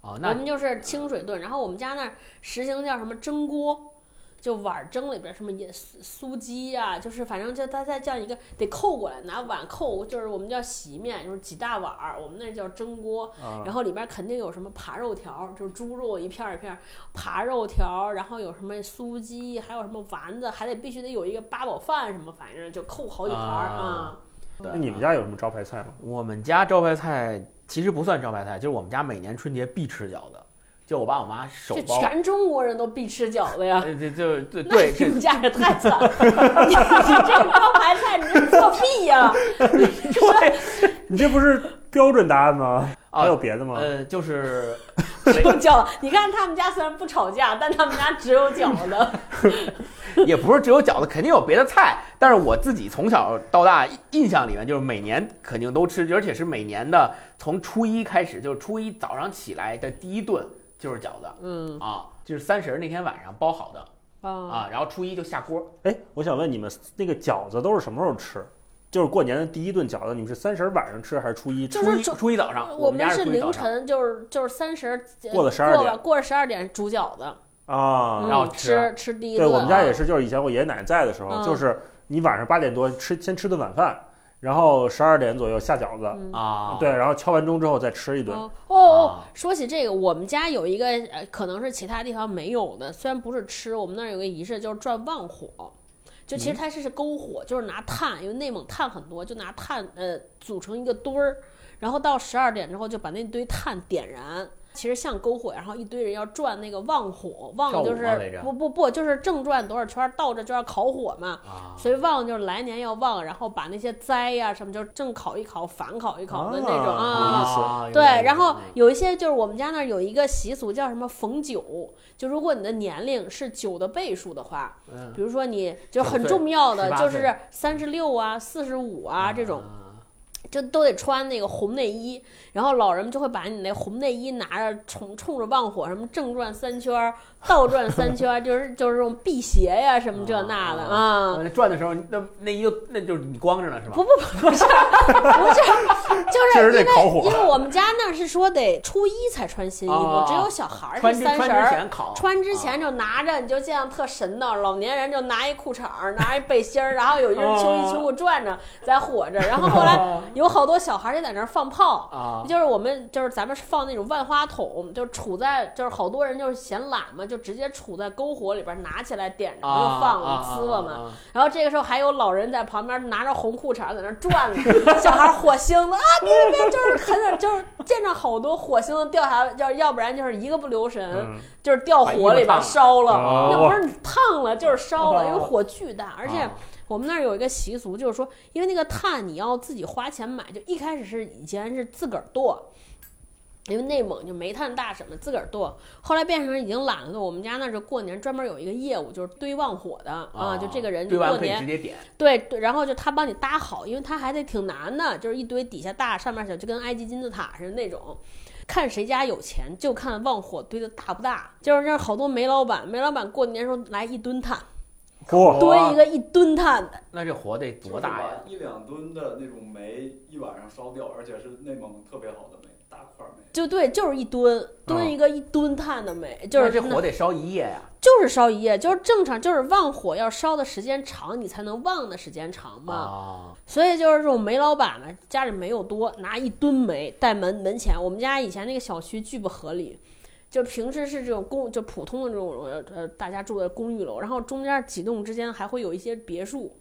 [SPEAKER 1] 啊，
[SPEAKER 2] 我们就是清水炖，然后我们家那儿实行叫什么蒸锅。就碗儿蒸里边什么也酥酥鸡呀、就是反正就它再这样一个得扣过来，拿碗扣，就是我们叫洗面，就是几大碗儿，我们那叫蒸锅。
[SPEAKER 3] 啊
[SPEAKER 2] 然后里边肯定有什么扒肉条儿，就是猪肉一片儿一片儿，扒肉条儿，然后有什么酥鸡，还有什么丸子，还得必须得有一个八宝饭什么，反正就扣好几盘儿
[SPEAKER 1] 啊
[SPEAKER 2] 啊。
[SPEAKER 3] 那你们家有什么招牌菜吗？
[SPEAKER 1] 我们家招牌菜其实不算招牌菜，就是我们家每年春节必吃饺子，就我爸我妈手
[SPEAKER 2] 这
[SPEAKER 1] 包。
[SPEAKER 2] 全中国人都必吃饺子呀。
[SPEAKER 1] 这，这就对
[SPEAKER 2] 那
[SPEAKER 1] 对，
[SPEAKER 2] 你们家也太惨了！你你这招牌菜，你这作弊呀！
[SPEAKER 3] 你这不是标准答案吗？
[SPEAKER 1] 啊
[SPEAKER 3] 还有别的吗？
[SPEAKER 1] 呃，就是
[SPEAKER 2] 只有饺子，你看他们家虽然不吵架，但他们家只有饺子。
[SPEAKER 1] 也不是只有饺子，肯定有别的菜。但是我自己从小到大印象里面，就是每年肯定都吃，而且是每年的从初一开始，就是初一早上起来的第一顿就是饺子
[SPEAKER 2] 嗯
[SPEAKER 1] 啊，就是三十儿那天晚上包好的
[SPEAKER 2] 啊，
[SPEAKER 1] 啊，然后初一就下锅。
[SPEAKER 3] 哎，我想问你们，那个饺子都是什么时候吃？就是过年的第一顿饺子，你们是三十儿晚上吃还是初一吃？
[SPEAKER 1] 初一初一早上，
[SPEAKER 2] 我
[SPEAKER 1] 们家
[SPEAKER 2] 是凌晨，就是就是三十儿
[SPEAKER 3] 过了十二点
[SPEAKER 2] 过了十二点煮饺子，
[SPEAKER 3] 啊，
[SPEAKER 2] 嗯
[SPEAKER 1] 然后吃
[SPEAKER 2] 吃吃第一顿
[SPEAKER 3] 对
[SPEAKER 2] 顿。
[SPEAKER 3] 我们家也是，就是以前我爷爷奶奶在的时候，
[SPEAKER 2] 嗯
[SPEAKER 3] 就是你晚上八点多吃，先吃顿晚饭，然后十二点左右下饺子，
[SPEAKER 2] 嗯
[SPEAKER 1] 啊，
[SPEAKER 3] 对，然后敲完钟之后再吃一顿。
[SPEAKER 2] 哦哦说起这个，我们家有一个呃，可能是其他地方没有的，虽然不是吃，我们那儿有个仪式就是转旺火，就其实它是是篝火，就是拿炭，因为内蒙炭很多，就拿炭呃组成一个堆儿，然后到十二点之后就把那堆炭点燃。其实像篝火，然后一堆人要转那个旺火，旺就是不不不，就是正转多少圈儿，倒着就要烤火嘛。
[SPEAKER 1] 啊，
[SPEAKER 2] 所以旺就是来年要旺，然后把那些灾呀、什么，就是正烤一烤，反烤一烤的那种
[SPEAKER 3] 啊
[SPEAKER 2] 对，然后有一些就是我们家那儿有一个习俗叫什么逢九，就如果你的年龄是九的倍数的话，
[SPEAKER 1] 嗯
[SPEAKER 2] 比如说你就很重要的就是三十六啊、四十五啊这种，就都得穿那个红内衣，然后老人们就会把你那红内衣拿着冲冲着旺火，什么正转三圈、倒转三圈，就是就是这种辟邪呀、什么这那的啊。
[SPEAKER 1] 那转的时候，那那一个那就是你光着呢是吧？
[SPEAKER 2] 不不不不是不是，就是 因为
[SPEAKER 3] 得烤火
[SPEAKER 2] 因为我们家那是说得初一才穿新衣服，
[SPEAKER 1] 哦
[SPEAKER 2] 只有小孩儿
[SPEAKER 1] 穿之穿之
[SPEAKER 2] 是三十儿。
[SPEAKER 1] 前烤，
[SPEAKER 2] 穿之前就拿着，你就这样特神叨。老年人就拿一裤衩儿，拿一背心儿，然后有一人秋衣秋裤转着在火着，然后后来有好多小孩儿就在那儿放炮。
[SPEAKER 1] 啊，
[SPEAKER 2] 就是我们就是咱们放那种万花筒，就杵在就是好多人就是嫌懒嘛，就直接杵在篝火里边拿起来点着就
[SPEAKER 1] 啊
[SPEAKER 2] 放
[SPEAKER 1] 了
[SPEAKER 2] 呲了嘛。然后这个时候还有老人在旁边拿着红裤衩在那转呢，小孩火星子啊，别别别，就是很就是见着好多火星子掉下来，要要不然就是一个不留神，
[SPEAKER 3] 嗯，
[SPEAKER 2] 就是掉火里边烧了，
[SPEAKER 3] 哦
[SPEAKER 2] 那不是烫了就是烧了，因为火巨大，而且
[SPEAKER 1] 啊。
[SPEAKER 2] 我们那儿有一个习俗，就是说，因为那个炭你要自己花钱买，就一开始是以前是自个儿剁，因为内蒙就煤炭大省的自个儿剁，后来变成已经懒了剁。我们家那儿就过年专门有一个业务，就是堆旺火的啊，就这个人过年
[SPEAKER 1] 直接点，
[SPEAKER 2] 对对，然后就他帮你搭好，因为他还得挺难的，就是一堆底下大上面小，就跟埃及金字塔似的那种。看谁家有钱，就看旺火堆的大不大。就是这好多煤老板，煤老板过年时候来一吨炭，
[SPEAKER 3] 嚯，
[SPEAKER 2] 堆一个一吨碳的，
[SPEAKER 1] 那这火得多大呀？
[SPEAKER 4] 一两吨的那种煤一晚上烧掉，而且是内蒙特别好的煤，大块煤。
[SPEAKER 2] 就对，就是一吨堆一个一吨碳的煤，就是
[SPEAKER 1] 这火得烧一夜呀。
[SPEAKER 2] 就是烧一夜，就是正常，就是旺火要烧的时间长，你才能旺的时间长嘛。
[SPEAKER 1] 啊，
[SPEAKER 2] 所以就是这种煤老板呢，家里煤又多，拿一吨煤带门门前。我们家以前那个小区巨不合理，就平时是这种公就普通的这种呃呃大家住的公寓楼，然后中间几栋之间还会有一些别墅。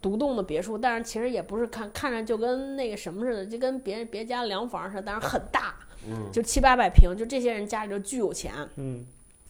[SPEAKER 2] 独栋的别墅，但是其实也不是看看着就跟那个什么似的，就跟别别家凉房似的，但是很大，
[SPEAKER 1] 嗯
[SPEAKER 2] 就七八百平，就这些人家里就巨有钱，
[SPEAKER 3] 嗯，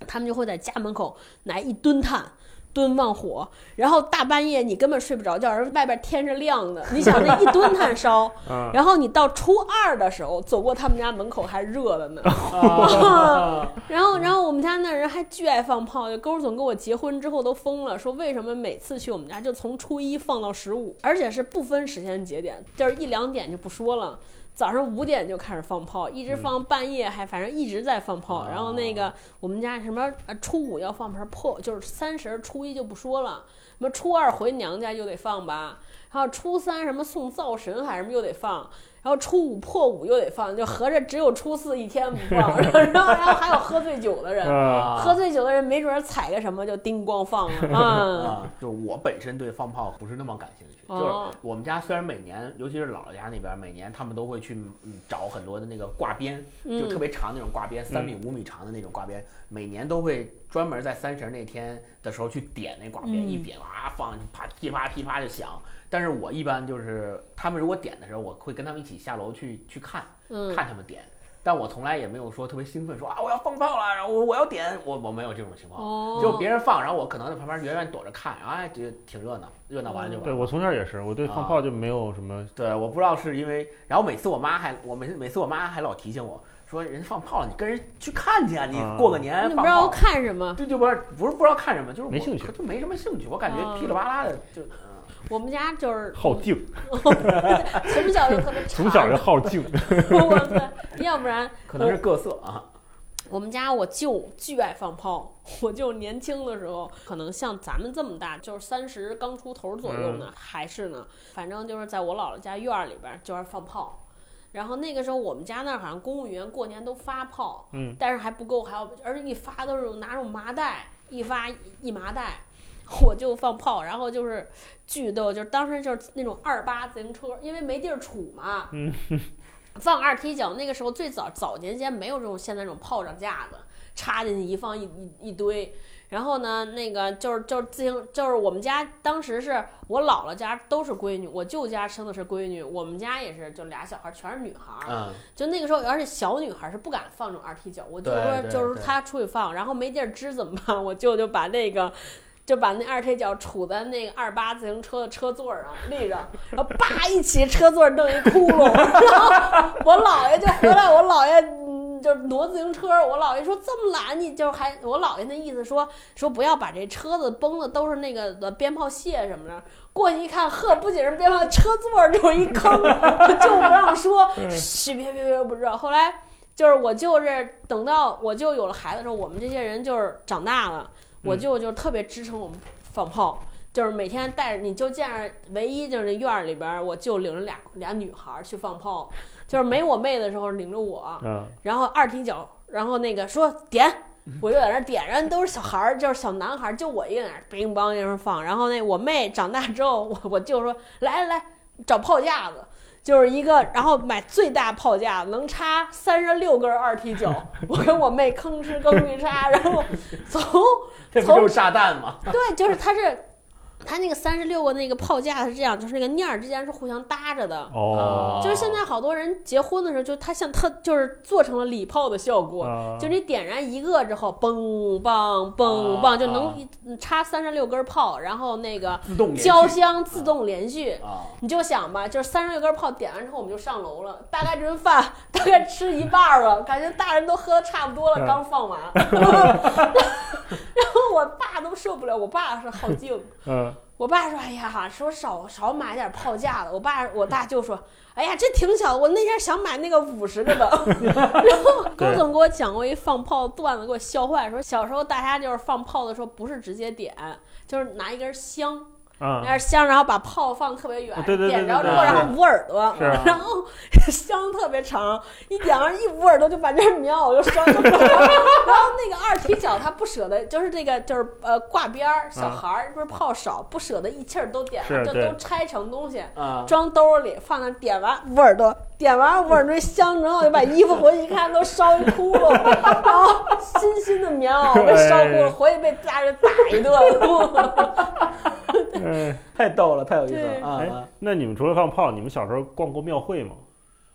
[SPEAKER 2] 他们就会在家门口拿一吨炭。蹲旺火，然后大半夜你根本睡不着觉，而外边天是亮的。你想那一吨炭烧，
[SPEAKER 3] 啊，
[SPEAKER 2] 然后你到初二的时候走过他们家门口还热了呢。
[SPEAKER 1] 啊
[SPEAKER 2] 然后，然后我们家那人还巨爱放炮，就勾总跟我结婚之后都疯了，说为什么每次去我们家就从初一放到十五，而且是不分时间节点，就是一两点就不说了。早上五点就开始放炮，一直放半夜，还反正一直在放炮。然后那个我们家什么呃初五要放盆破，就是三十初一就不说了，什么初二回娘家又得放吧，然后初三什么送灶神还是什么又得放，然后初五破五又得放，就合着只有初四一天不放。然 后然后还有喝醉酒的人，
[SPEAKER 3] 啊，
[SPEAKER 2] 喝醉酒的人没准儿踩个什么就叮咣放了 啊。
[SPEAKER 1] 啊，就是我本身对放炮不是那么感兴趣。
[SPEAKER 2] 哦
[SPEAKER 1] 就是我们家虽然每年，尤其是姥姥家那边，每年他们都会去嗯找很多的那个挂鞭，就特别长那种挂鞭，三米五米长的那种挂鞭，每年都会专门在三十那天的时候去点那挂鞭，
[SPEAKER 2] 嗯
[SPEAKER 1] 一点哇放，啪噼啪噼啪就响。但是我一般就是他们如果点的时候，我会跟他们一起下楼去去看，
[SPEAKER 2] 嗯
[SPEAKER 1] 看他们点。但我从来也没有说特别兴奋，说啊我要放炮了，然后我我要点，我我没有这种情况。
[SPEAKER 2] 哦，
[SPEAKER 1] 就别人放，然后我可能在旁边远远躲着看，哎，觉得挺热闹，热闹完了就完了。
[SPEAKER 3] 对我从小也是，我对放炮就没有什么，
[SPEAKER 1] 对，我不知道是因为，然后每次我妈还，我每次每次我妈还老提醒我说，人放炮了，你跟人去看去啊，你
[SPEAKER 3] 啊
[SPEAKER 1] 过个年放
[SPEAKER 2] 你不知道
[SPEAKER 1] 炮，
[SPEAKER 2] 看什么？
[SPEAKER 1] 对就不是不是不知道看什么，就是我
[SPEAKER 3] 没兴趣
[SPEAKER 1] 就没什么兴趣，我感觉
[SPEAKER 2] 啊
[SPEAKER 1] 噼里啪啦的就，嗯
[SPEAKER 2] 我们家就是
[SPEAKER 3] 好静，
[SPEAKER 2] 从小就特别
[SPEAKER 3] 从小就好静，
[SPEAKER 2] 我操，要不然
[SPEAKER 1] 可能是各色啊。
[SPEAKER 2] 我们家我舅巨爱放炮，我舅年轻的时候，可能像咱们这么大，就是三十刚出头左右呢，还是呢，反正就是在我姥姥家院儿里边儿就是放炮。然后那个时候我们家那儿好像公务员过年都发炮，
[SPEAKER 3] 嗯，
[SPEAKER 2] 但是还不够，还要而且一发都是拿种麻袋，一发一麻袋。我就放炮，然后就是巨逗，就是当时就是那种二八自行车，因为没地儿杵嘛，
[SPEAKER 3] 嗯，
[SPEAKER 2] 放二踢脚。那个时候最早早年间没有这种现在这种炮仗架子，插进去一放一一一堆。然后呢，那个就是就是自行就是我们家当时是我姥姥家都是闺女，我舅家生的是闺女，我们家也是就俩小孩全是女孩儿。
[SPEAKER 1] 嗯，
[SPEAKER 2] 就那个时候，而且小女孩是不敢放这种二踢脚，我就说就是
[SPEAKER 1] 对
[SPEAKER 2] 她出去放，然后没地儿支怎么办？我舅就把那个。就把那二踢脚杵在那个二八自行车的车座上立着，然后叭一起车座弄一窟窿，然后我姥爷就回来，我姥爷嗯就是挪自行车，我姥爷说这么懒，你就还我姥爷那意思说说不要把这车子崩的都是那个的鞭炮屑什么的，过去一看，呵，不仅是鞭炮，车座就是一坑，就不让说，嘘，别别别，不知道。后来就是我就是等到我舅有了孩子的时候，我们这些人就是长大了，我舅就特别支撑我们放炮。就是每天带着你就见着，唯一就是院儿里边儿，我舅领着俩俩女孩儿去放炮，就是没我妹的时候领着我，
[SPEAKER 3] 嗯，
[SPEAKER 2] 然后二踢脚，然后那个说点，我就在那点，然后都是小孩儿，就是小男孩儿，就我一个在那儿乒乓一声放。然后那我妹长大之后，我我舅说来来来找炮架子，就是一个，然后买最大炮架，能插三十六根二踢脚，我跟我妹吭哧吭哧插，然后从
[SPEAKER 1] 这不就是炸弹吗？
[SPEAKER 2] 对，就是它是。它那个三十六个那个炮架是这样，就是那个念儿之间是互相搭着的，
[SPEAKER 3] 哦，
[SPEAKER 2] 就是现在好多人结婚的时候，就它像特就是做成了礼炮的效果，
[SPEAKER 3] 啊。
[SPEAKER 2] 就你点燃一个之后，嘣嘣嘣嘣，就能插三十六根炮，然后那个
[SPEAKER 1] 自动连续。
[SPEAKER 2] 交香自动连续。
[SPEAKER 1] 啊，
[SPEAKER 2] 你就想吧，就是三十六根炮点完之后，我们就上楼了。大概这顿饭 大概吃一半儿了，感觉大人都喝的差不多了，
[SPEAKER 3] 嗯。
[SPEAKER 2] 刚放完。然后我爸都受不了，我爸是好静，
[SPEAKER 3] 嗯，
[SPEAKER 2] 我爸说：“哎呀，说少少买点炮架子。”我爸我大舅说：“哎呀，这挺小，我那天想买那个五十个的。”然后 高总给我讲过一放炮段子，给我笑坏，说小时候大家就是放炮的时候不是直接点，就是拿一根香。
[SPEAKER 3] 啊，
[SPEAKER 2] 那是香，然后把炮放特别远，
[SPEAKER 3] 对对对
[SPEAKER 2] 点着之后，然后捂耳朵，然后香特别长，一点完一捂耳朵就把这苗就 烧着了。然后那个二踢脚他不舍得，就是这个就是呃挂边儿小孩儿不是炮少，不舍得一气儿都点了，就都拆成东西。
[SPEAKER 1] 啊，
[SPEAKER 2] 装兜里放那，点完捂耳朵，点完我耳朵香之后，就把衣服回去一看，都烧一窟窿，然后新新的棉袄被烧窟窿，回去被家人打一顿。
[SPEAKER 3] 嗯，
[SPEAKER 1] 太逗了，太有意思了啊啊！，
[SPEAKER 3] 那你们除了放炮，你们小时候逛过庙会吗？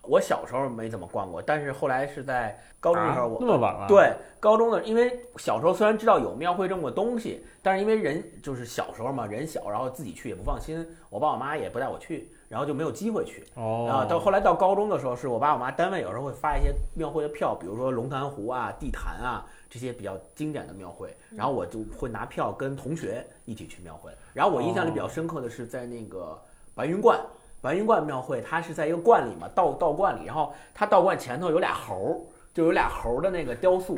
[SPEAKER 1] 我小时候没怎么逛过，但是后来是在高中的时候，
[SPEAKER 3] 啊
[SPEAKER 1] 我
[SPEAKER 3] 那么晚了？，
[SPEAKER 1] 对，高中的，因为小时候虽然知道有庙会这么个东西，但是因为人就是小时候嘛，人小，然后自己去也不放心，我爸我妈也不带我去，然后就没有机会去。
[SPEAKER 3] 哦，
[SPEAKER 1] 啊，到后来到高中的时候，是我爸我妈单位有时候会发一些庙会的票，比如说龙潭湖啊、地坛啊这些比较经典的庙会，然后我就会拿票跟同学一起去庙会。然后我印象里比较深刻的是在那个白云观。白云观庙会，它是在一个观里嘛，道道观里，然后它道观前头有俩猴儿，就有俩猴儿的那个雕塑，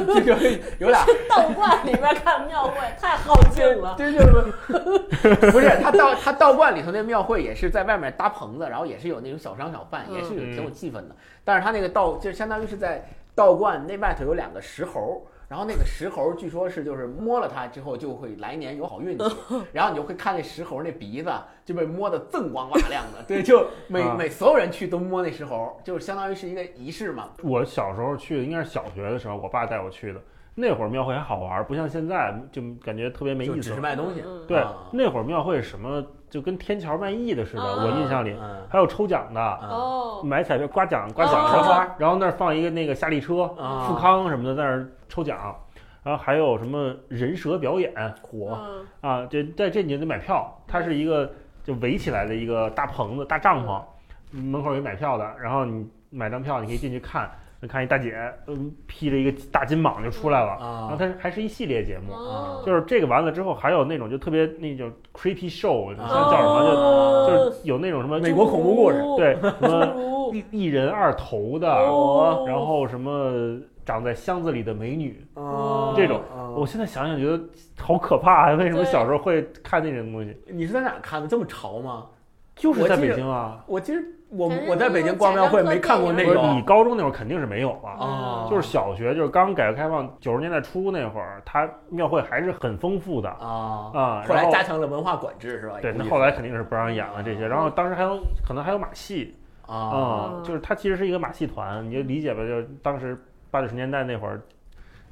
[SPEAKER 1] 就就是有点
[SPEAKER 2] 道观里面看庙会太耗劲了。
[SPEAKER 1] 对对对 不是他道他道观里头那庙会也是在外面搭棚子，然后也是有那种小商小贩，也是有
[SPEAKER 3] 嗯
[SPEAKER 1] 挺有气氛的。但是他那个道就相当于是在道观那外头有两个石猴。然后那个石猴据说是就是摸了它之后就会来年有好运气，然后你就会看那石猴那鼻子就被摸得锃光瓦亮的，对，就每
[SPEAKER 3] 啊
[SPEAKER 1] 每所有人去都摸那石猴，就是相当于是一个仪式嘛。
[SPEAKER 3] 我小时候去的应该是小学的时候，我爸带我去的。那会儿庙会还好玩，不像现在就感觉特别没意思只。
[SPEAKER 1] 是卖东西，
[SPEAKER 2] 嗯。
[SPEAKER 3] 对
[SPEAKER 1] 啊，
[SPEAKER 3] 那会儿庙会什么就跟天桥卖艺的似的，
[SPEAKER 2] 啊
[SPEAKER 3] 我印象里
[SPEAKER 1] 嗯。
[SPEAKER 3] 还有抽奖的，买彩票刮奖刮
[SPEAKER 2] 哦。
[SPEAKER 3] 奖然后那儿放一个那个夏利车、
[SPEAKER 1] 啊。
[SPEAKER 3] 富康什么的在那儿抽奖，然后还有什么人蛇表演火。
[SPEAKER 2] 嗯。
[SPEAKER 3] 啊，这在这你就得买票，它是一个就围起来的一个大棚子、大帐篷，门口有买票的，然后你买张票，你可以进去看，看一大姐，嗯，披着一个大金蟒就出来了，然后
[SPEAKER 1] 啊
[SPEAKER 3] 它还是一系列节目。
[SPEAKER 2] 哦，
[SPEAKER 3] 就是这个完了之后，还有那种就特别那种 creepy show，叫什么就
[SPEAKER 2] 哦
[SPEAKER 3] 就是有那种什么
[SPEAKER 1] 美国恐怖故事
[SPEAKER 3] 对什么一一人二头的，
[SPEAKER 2] 哦
[SPEAKER 3] 然后什么长在箱子里的美女，
[SPEAKER 1] 啊
[SPEAKER 3] 这种
[SPEAKER 1] 啊
[SPEAKER 3] 我现在想想觉得好可怕啊！为什么小时候会看那种东西？
[SPEAKER 1] 你是在哪看的？这么潮吗？
[SPEAKER 3] 就是在北京啊，
[SPEAKER 1] 我其实我我在北京逛庙会没看过那
[SPEAKER 3] 不是
[SPEAKER 1] 种
[SPEAKER 3] 你高中那会儿肯定是没有了。
[SPEAKER 1] 啊，
[SPEAKER 3] 就是小学，就是刚改革开放九十年代初那会儿，它庙会还是很丰富的
[SPEAKER 1] 啊
[SPEAKER 3] 啊。然后
[SPEAKER 1] 后来加强了文化管制是吧？
[SPEAKER 3] 对，那后来肯定是不让演了这些。然后当时还有可能还有马戏
[SPEAKER 1] 啊
[SPEAKER 3] 啊，就是它其实是一个马戏团，你就理解吧，就是当时八九十年代那会儿，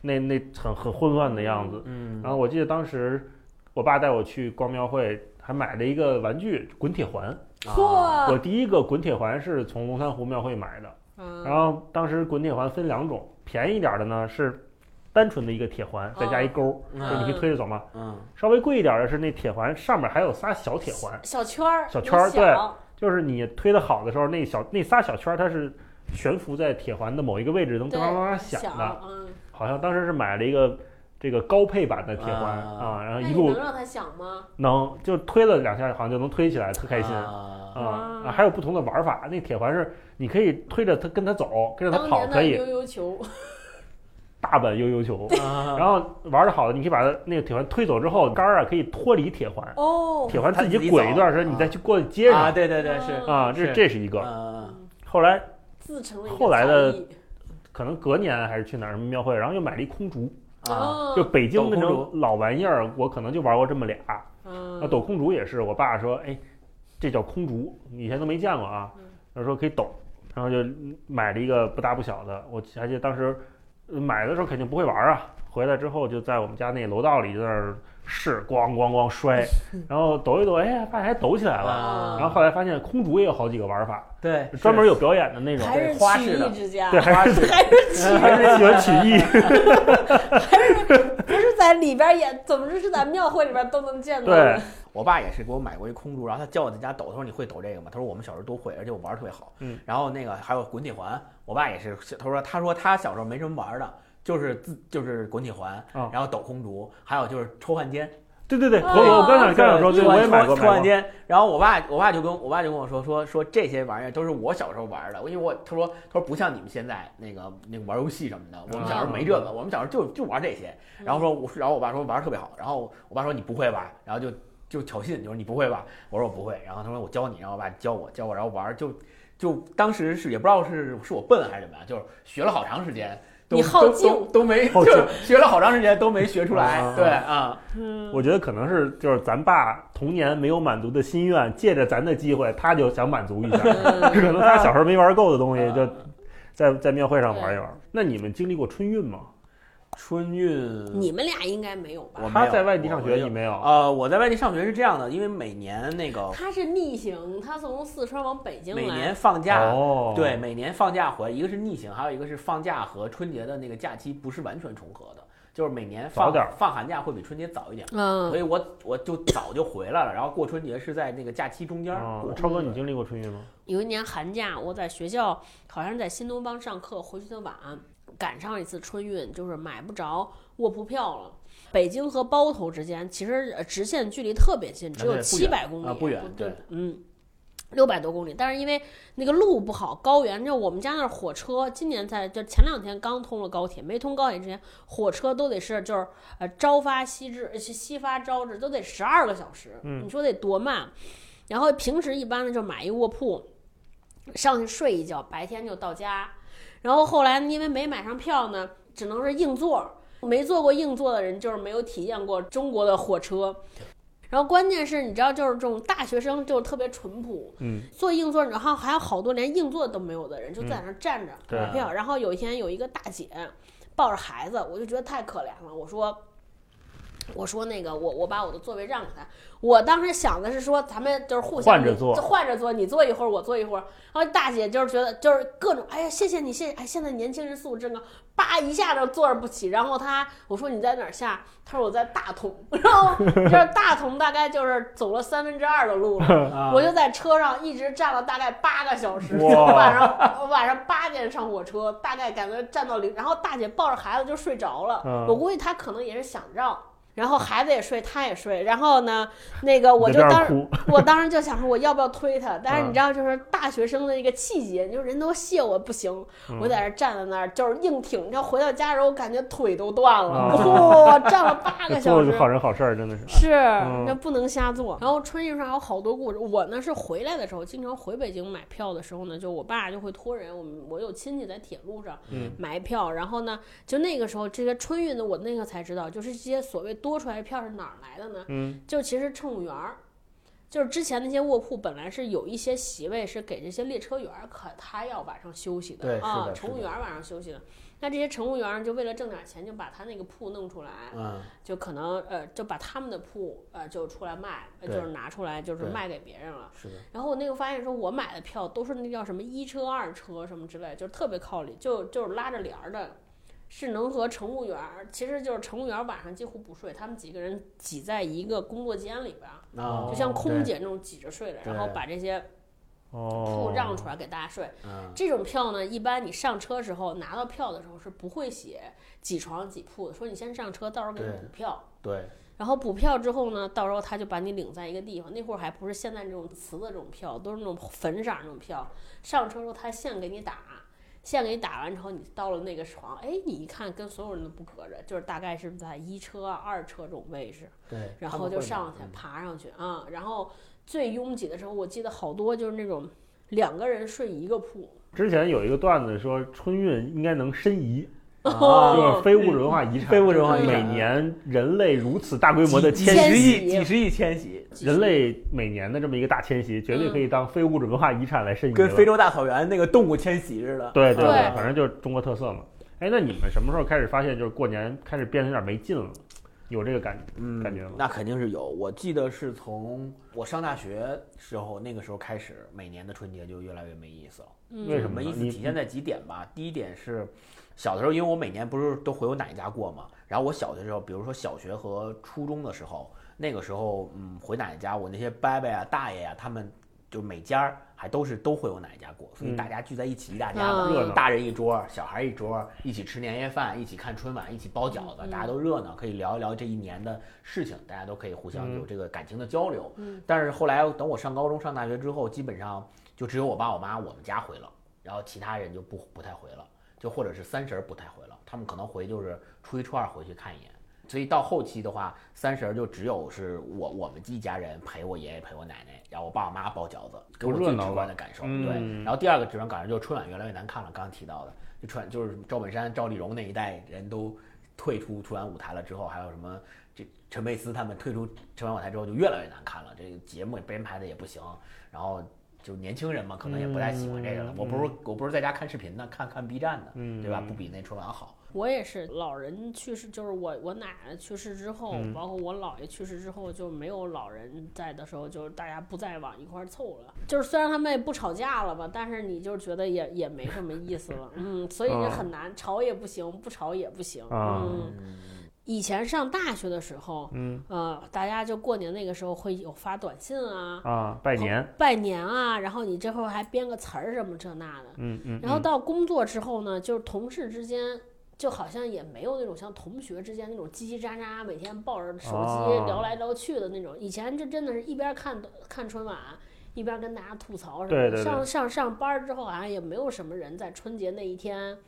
[SPEAKER 3] 那那很很混乱的样子。
[SPEAKER 1] 嗯
[SPEAKER 3] 然后我记得当时我爸带我去逛庙会，还买了一个玩具滚铁环。
[SPEAKER 1] 啊
[SPEAKER 3] 我第一个滚铁环是从龙潭湖庙会买的。
[SPEAKER 2] 嗯。
[SPEAKER 3] 然后当时滚铁环分两种，便宜一点的呢是单纯的一个铁环，再加一钩，
[SPEAKER 1] 嗯。
[SPEAKER 3] 就你可以推着走嘛。
[SPEAKER 1] 嗯。
[SPEAKER 3] 稍微贵一点的是那铁环上面还有仨小铁环，
[SPEAKER 2] 小圈儿，
[SPEAKER 3] 小圈儿对就是你推的好的时候，那小那仨小圈儿它是悬浮在铁环的某一个位置，能
[SPEAKER 2] 对
[SPEAKER 3] 当当当响
[SPEAKER 2] 响
[SPEAKER 3] 的。
[SPEAKER 2] 嗯，
[SPEAKER 3] 好像当时是买了一个这个高配版的铁环
[SPEAKER 1] 啊
[SPEAKER 3] 啊，然后一路
[SPEAKER 2] 能让它响吗？
[SPEAKER 3] 能就推了两下，好像就能推起来，特开心。
[SPEAKER 1] 啊
[SPEAKER 3] 啊还有不同的玩法。那铁环是你可以推着它跟它走，跟着它跑可以，
[SPEAKER 2] 年的悠悠球，
[SPEAKER 3] 大版悠悠球。
[SPEAKER 1] 啊
[SPEAKER 3] 然后玩的好的，你可以把它那个铁环推走之后，杆儿啊可以脱离铁环，
[SPEAKER 2] 哦，
[SPEAKER 3] 铁环自
[SPEAKER 1] 己
[SPEAKER 3] 己滚一段时
[SPEAKER 1] 走
[SPEAKER 3] 间，你再去过去接
[SPEAKER 1] 啊，
[SPEAKER 3] 上
[SPEAKER 1] 对对对是
[SPEAKER 3] 啊。这
[SPEAKER 1] 是
[SPEAKER 3] 这是一个。
[SPEAKER 1] 嗯
[SPEAKER 3] 后来
[SPEAKER 2] 自成了
[SPEAKER 3] 后来的可能隔年还是去哪儿什么庙会，然后又买了一空竹，
[SPEAKER 1] 啊
[SPEAKER 2] 哦
[SPEAKER 3] 就北京那种老玩意儿，我可能就玩过这么俩。
[SPEAKER 2] 嗯
[SPEAKER 3] 啊，抖空竹也是，我爸说，哎，这叫空竹，以前都没见过啊
[SPEAKER 2] 嗯。
[SPEAKER 3] 他说可以抖，然后就买了一个不大不小的。我还记得当时呃买的时候肯定不会玩啊，回来之后就在我们家那楼道里在那儿试，咣咣咣摔，然后抖一抖，哎，发现还抖起来了。
[SPEAKER 1] 啊
[SPEAKER 3] 然后后来发现空竹也有好几个玩法，
[SPEAKER 1] 对
[SPEAKER 3] 专门有表演的那种，
[SPEAKER 2] 还是曲
[SPEAKER 1] 花式的
[SPEAKER 2] 艺之家，
[SPEAKER 3] 对，还是
[SPEAKER 1] 是
[SPEAKER 2] 还是曲
[SPEAKER 3] 还是喜欢曲艺。
[SPEAKER 2] 还是不是在里边演，总之是在庙会里边都能见到
[SPEAKER 3] 对？
[SPEAKER 1] 我爸也是给我买过一空竹，然后他教我在家抖，他说你会抖这个吗？他说我们小时候都会，而且我玩的特别好。
[SPEAKER 3] 嗯，
[SPEAKER 1] 然后那个还有滚铁环，我爸也是，他说他说他小时候没什么玩的，就是自就是滚铁环，
[SPEAKER 3] 啊
[SPEAKER 1] 然后抖空竹，还有就是抽汉奸。
[SPEAKER 3] 对对对，我
[SPEAKER 2] 哦
[SPEAKER 3] 我刚想刚想说，对，我也买过买过。
[SPEAKER 1] 抽汉奸。然后我爸我爸就跟我爸就跟我说说说这些玩意儿都是我小时候玩的，因为我他说他说不像你们现在那个那个玩游戏什么的，我们小时候没这个，我们小时候就就玩这些。然后说我然后我爸说玩的特别好，然后我爸说你不会吧，然后就就挑衅，就是你不会吧？我说我不会，然后他说我教你，然后我爸教我教我，然后玩儿就就当时是也不知道是是我笨还是怎么样，就是学了好长时间。都
[SPEAKER 2] 你好
[SPEAKER 1] 都
[SPEAKER 2] 静。
[SPEAKER 1] 都都没，
[SPEAKER 3] 好
[SPEAKER 1] 就是学了好长时间都没学出来，
[SPEAKER 3] 啊。
[SPEAKER 1] 对啊，
[SPEAKER 2] 嗯，
[SPEAKER 3] 我觉得可能是就是咱爸童年没有满足的心愿，借着咱的机会，他就想满足一下。可能他小时候没玩够的东西，
[SPEAKER 1] 啊
[SPEAKER 3] 就在在庙会上玩一玩。那你们经历过春运吗？
[SPEAKER 1] 春运
[SPEAKER 2] 你们俩应该没有吧？
[SPEAKER 1] 我
[SPEAKER 3] 他在外地上学，
[SPEAKER 1] 我没有
[SPEAKER 3] 你没有？
[SPEAKER 1] 呃，我在外地上学是这样的，因为每年那个
[SPEAKER 2] 他是逆行，他从四川往北京
[SPEAKER 1] 每年。放假，
[SPEAKER 3] 哦，
[SPEAKER 1] 对，，每年放假回来，一个是逆行，还有一个是放假和春节的那个假期不是完全重合的，就是每年放
[SPEAKER 3] 早点
[SPEAKER 1] 放寒假会比春节早一点，嗯所
[SPEAKER 2] 嗯，
[SPEAKER 1] 以我我就早就回来了，然后过春节是在那个假期中间
[SPEAKER 3] 超哥，你经历过春运吗？
[SPEAKER 2] 有一年寒假，我在学校好像是在新东方上课，回去的晚，赶上一次春运，就是买不着卧铺票了。北京和包头之间其实呃直线距离特别近，只有七百公里，
[SPEAKER 1] 啊不远
[SPEAKER 2] 对
[SPEAKER 1] 对，
[SPEAKER 2] 嗯。六百多公里，但是因为那个路不好，高原就我们家那儿火车，今年才就前两天刚通了高铁，没通高铁之前，火车都得是就是呃朝发夕至，呃夕发朝至，都得十二个小时，
[SPEAKER 3] 嗯
[SPEAKER 2] 你说得多慢？然后平时一般呢就买一卧铺，上去睡一觉，白天就到家。然后后来因为没买上票呢，只能是硬座。没坐过硬座的人就是没有体验过中国的火车。然后关键是，你知道，就是这种大学生就特别淳朴，
[SPEAKER 3] 嗯，
[SPEAKER 2] 坐硬座，然后还有好多连硬座都没有的人，就在那儿站着买票。然后有一天有一个大姐抱着孩子，我就觉得太可怜了，我说。我说那个，我我把我的座位让给他。我当时想的是说，咱们就是互相
[SPEAKER 3] 换着坐
[SPEAKER 2] 就换着坐，你坐一会儿，我坐一会儿。然后大姐就是觉得就是各种，哎呀，谢谢你，谢谢，哎，现在年轻人素质真高，叭一下就坐着不起。然后他我说你在哪儿下？他说我在大同。然后就是大同大概就是走了三分之二的路了。
[SPEAKER 1] 啊
[SPEAKER 2] 我就在车上一直站了大概八个小时，
[SPEAKER 3] 哇
[SPEAKER 2] 晚上我晚上八点上火车，大概感觉站到零，然后大姐抱着孩子就睡着了，
[SPEAKER 3] 嗯
[SPEAKER 2] 我估计她可能也是想让。然后孩子也睡，他也睡，然后呢，那个我就当
[SPEAKER 3] 在这儿哭，
[SPEAKER 2] 我当时就想说我要不要推他，但是
[SPEAKER 3] 嗯
[SPEAKER 2] 你知道，就是大学生的那个气节，就是人都谢我不行，
[SPEAKER 3] 嗯
[SPEAKER 2] 我在那儿站在那儿就是硬挺，你知道回到家的时候，我感觉腿都断了，
[SPEAKER 3] 啊
[SPEAKER 2] 哇、站了八个小时。
[SPEAKER 3] 好人好事儿，真的是。
[SPEAKER 2] 是，
[SPEAKER 3] 嗯
[SPEAKER 2] 那不能瞎做。然后春运上有好多故事。我呢是回来的时候，经常回北京买票的时候呢，就我爸就会托人，我们我有亲戚在铁路上
[SPEAKER 3] 嗯
[SPEAKER 2] 买票，然后呢，就那个时候这些春运的，我那个才知道，就是这些所谓多出来的票是哪儿来的呢？
[SPEAKER 3] 嗯，
[SPEAKER 2] 就其实乘务员儿。就是之前那些卧铺本来是有一些席位是给这些列车员儿，可他要晚上休息的啊，乘务员儿晚上休息的。那这些乘务员儿就为了挣点钱，就把他那个铺弄出来，
[SPEAKER 1] 嗯，
[SPEAKER 2] 就可能呃就把他们的铺呃就出来卖，就是拿出来就是卖给别人了。
[SPEAKER 1] 是的，
[SPEAKER 2] 然后我那个发现说，我买的票都是那叫什么一车二车什么之类，就是特别靠里，就就是拉着帘儿的，是能和乘务员儿，其实就是乘务员儿晚上几乎不睡，他们几个人挤在一个工作间里边就像空，姐那种挤着睡的，然后把这些
[SPEAKER 3] 哦
[SPEAKER 2] 铺，让出来给大家睡。
[SPEAKER 1] 嗯，
[SPEAKER 2] 这种票呢，一般你上车时候拿到票的时候是不会写几床几铺的，说你先上车，到时候给你补票。
[SPEAKER 1] 对，
[SPEAKER 2] 然后补票之后呢，到时候他就把你领在一个地方。那会儿还不是现在这种瓷的这种票，都是那种粉色那种票。上车时候他现给你打，现给你打完之后，你到了那个床，哎，你一看跟所有人都不隔着，就是大概是在一车啊、二车这种位置，
[SPEAKER 1] 对，
[SPEAKER 2] 然后就上去
[SPEAKER 1] 嗯
[SPEAKER 2] 爬上去啊。然后最拥挤的时候，我记得好多就是那种两个人睡一个铺，
[SPEAKER 3] 之前有一个段子说春运应该能申遗，
[SPEAKER 1] 啊
[SPEAKER 3] 就是非物质文化遗产。
[SPEAKER 1] 非物质文化遗产
[SPEAKER 3] 每年人类如此大规模的
[SPEAKER 1] 几
[SPEAKER 3] 迁
[SPEAKER 2] 徙，几
[SPEAKER 1] 十亿、几十亿迁徙，
[SPEAKER 3] 人类每年的这么一个大迁徙，绝对可以当非物质文化遗产来申遗。
[SPEAKER 1] 跟非洲大草原那个动物迁徙似的。
[SPEAKER 3] 对对
[SPEAKER 2] 对
[SPEAKER 3] 反正就是中国特色嘛。哎，那你们什么时候开始发现就是过年开始变得有点没劲了？有这个感
[SPEAKER 1] 嗯，
[SPEAKER 3] 感觉吗
[SPEAKER 1] 那肯定是有。我记得是从我上大学时候，那个时候开始，每年的春节就越来越没意思了。
[SPEAKER 2] 嗯
[SPEAKER 3] 为什么
[SPEAKER 1] 没意思
[SPEAKER 3] 你
[SPEAKER 1] 体现在几点吧。第一点是，小的时候，因为我每年不是都回我奶奶家过嘛，然后我小的时候，比如说小学和初中的时候，那个时候，嗯，回奶奶家，我那些伯伯呀、大爷呀，他们就每家儿还都是都回我奶奶家过，所以
[SPEAKER 3] 嗯
[SPEAKER 1] 大家聚在一起，一大家
[SPEAKER 2] 啊
[SPEAKER 1] 子，
[SPEAKER 3] 热闹
[SPEAKER 1] 大人一桌，小孩一桌，一起吃年夜饭，一起看春晚，一起包饺子，
[SPEAKER 2] 嗯
[SPEAKER 1] 大家都热闹，可以聊一聊这一年的事情，大家都可以互相
[SPEAKER 3] 嗯
[SPEAKER 1] 有这个感情的交流。
[SPEAKER 2] 嗯
[SPEAKER 1] 但是后来等我上高中、上大学之后，基本上就只有我爸我妈我们家回了，然后其他人就不不太回了，就或者是三婶儿不太回了，他们可能回就是初一初二回去看一眼。所以到后期的话，三十儿就只有是我我们一家人陪我爷爷陪我奶奶，然后我爸我妈包饺子，给我最直观的感受。
[SPEAKER 3] 嗯
[SPEAKER 1] 对，然后第二个直观感受就是春晚越来越难看了，刚刚提到的，就春就是赵本山、赵丽蓉那一代人都退出春晚舞台了之后，还有什么这陈佩斯他们退出春晚舞台之后就越来越难看了，这个节目编排的也不行，然后。就年轻人嘛，可能也不太喜欢这个了。
[SPEAKER 3] 嗯
[SPEAKER 1] 我不是我不是在家看视频呢，看看 B 站的，
[SPEAKER 3] 嗯
[SPEAKER 1] 对吧？不比那春晚好。
[SPEAKER 2] 我也是，老人去世，就是我我奶奶去世之后，
[SPEAKER 3] 嗯
[SPEAKER 2] 包括我姥爷去世之后，就没有老人在的时候，就是大家不再往一块儿凑了。就是虽然他们也不吵架了吧，但是你就觉得也也没什么意思了，嗯，所以这
[SPEAKER 3] 啊
[SPEAKER 2] 很难，吵也不行，不吵也不行，
[SPEAKER 3] 啊
[SPEAKER 2] 嗯。以前上大学的时候，
[SPEAKER 3] 嗯
[SPEAKER 2] 呃，大家就过年那个时候会有发短信啊，
[SPEAKER 3] 啊，拜年，
[SPEAKER 2] 拜年啊，然后你这会儿还编个词儿什么这那的，
[SPEAKER 3] 嗯嗯，
[SPEAKER 2] 然后
[SPEAKER 3] 嗯
[SPEAKER 2] 到工作之后呢，就是同事之间，就好像也没有那种像同学之间那种叽叽喳喳，每天抱着手机
[SPEAKER 3] 哦
[SPEAKER 2] 聊来聊去的那种。以前这真的是一边看看春晚，一边跟大家吐槽什么的。上上上班儿之后，好像也没有什么人在春节那一天，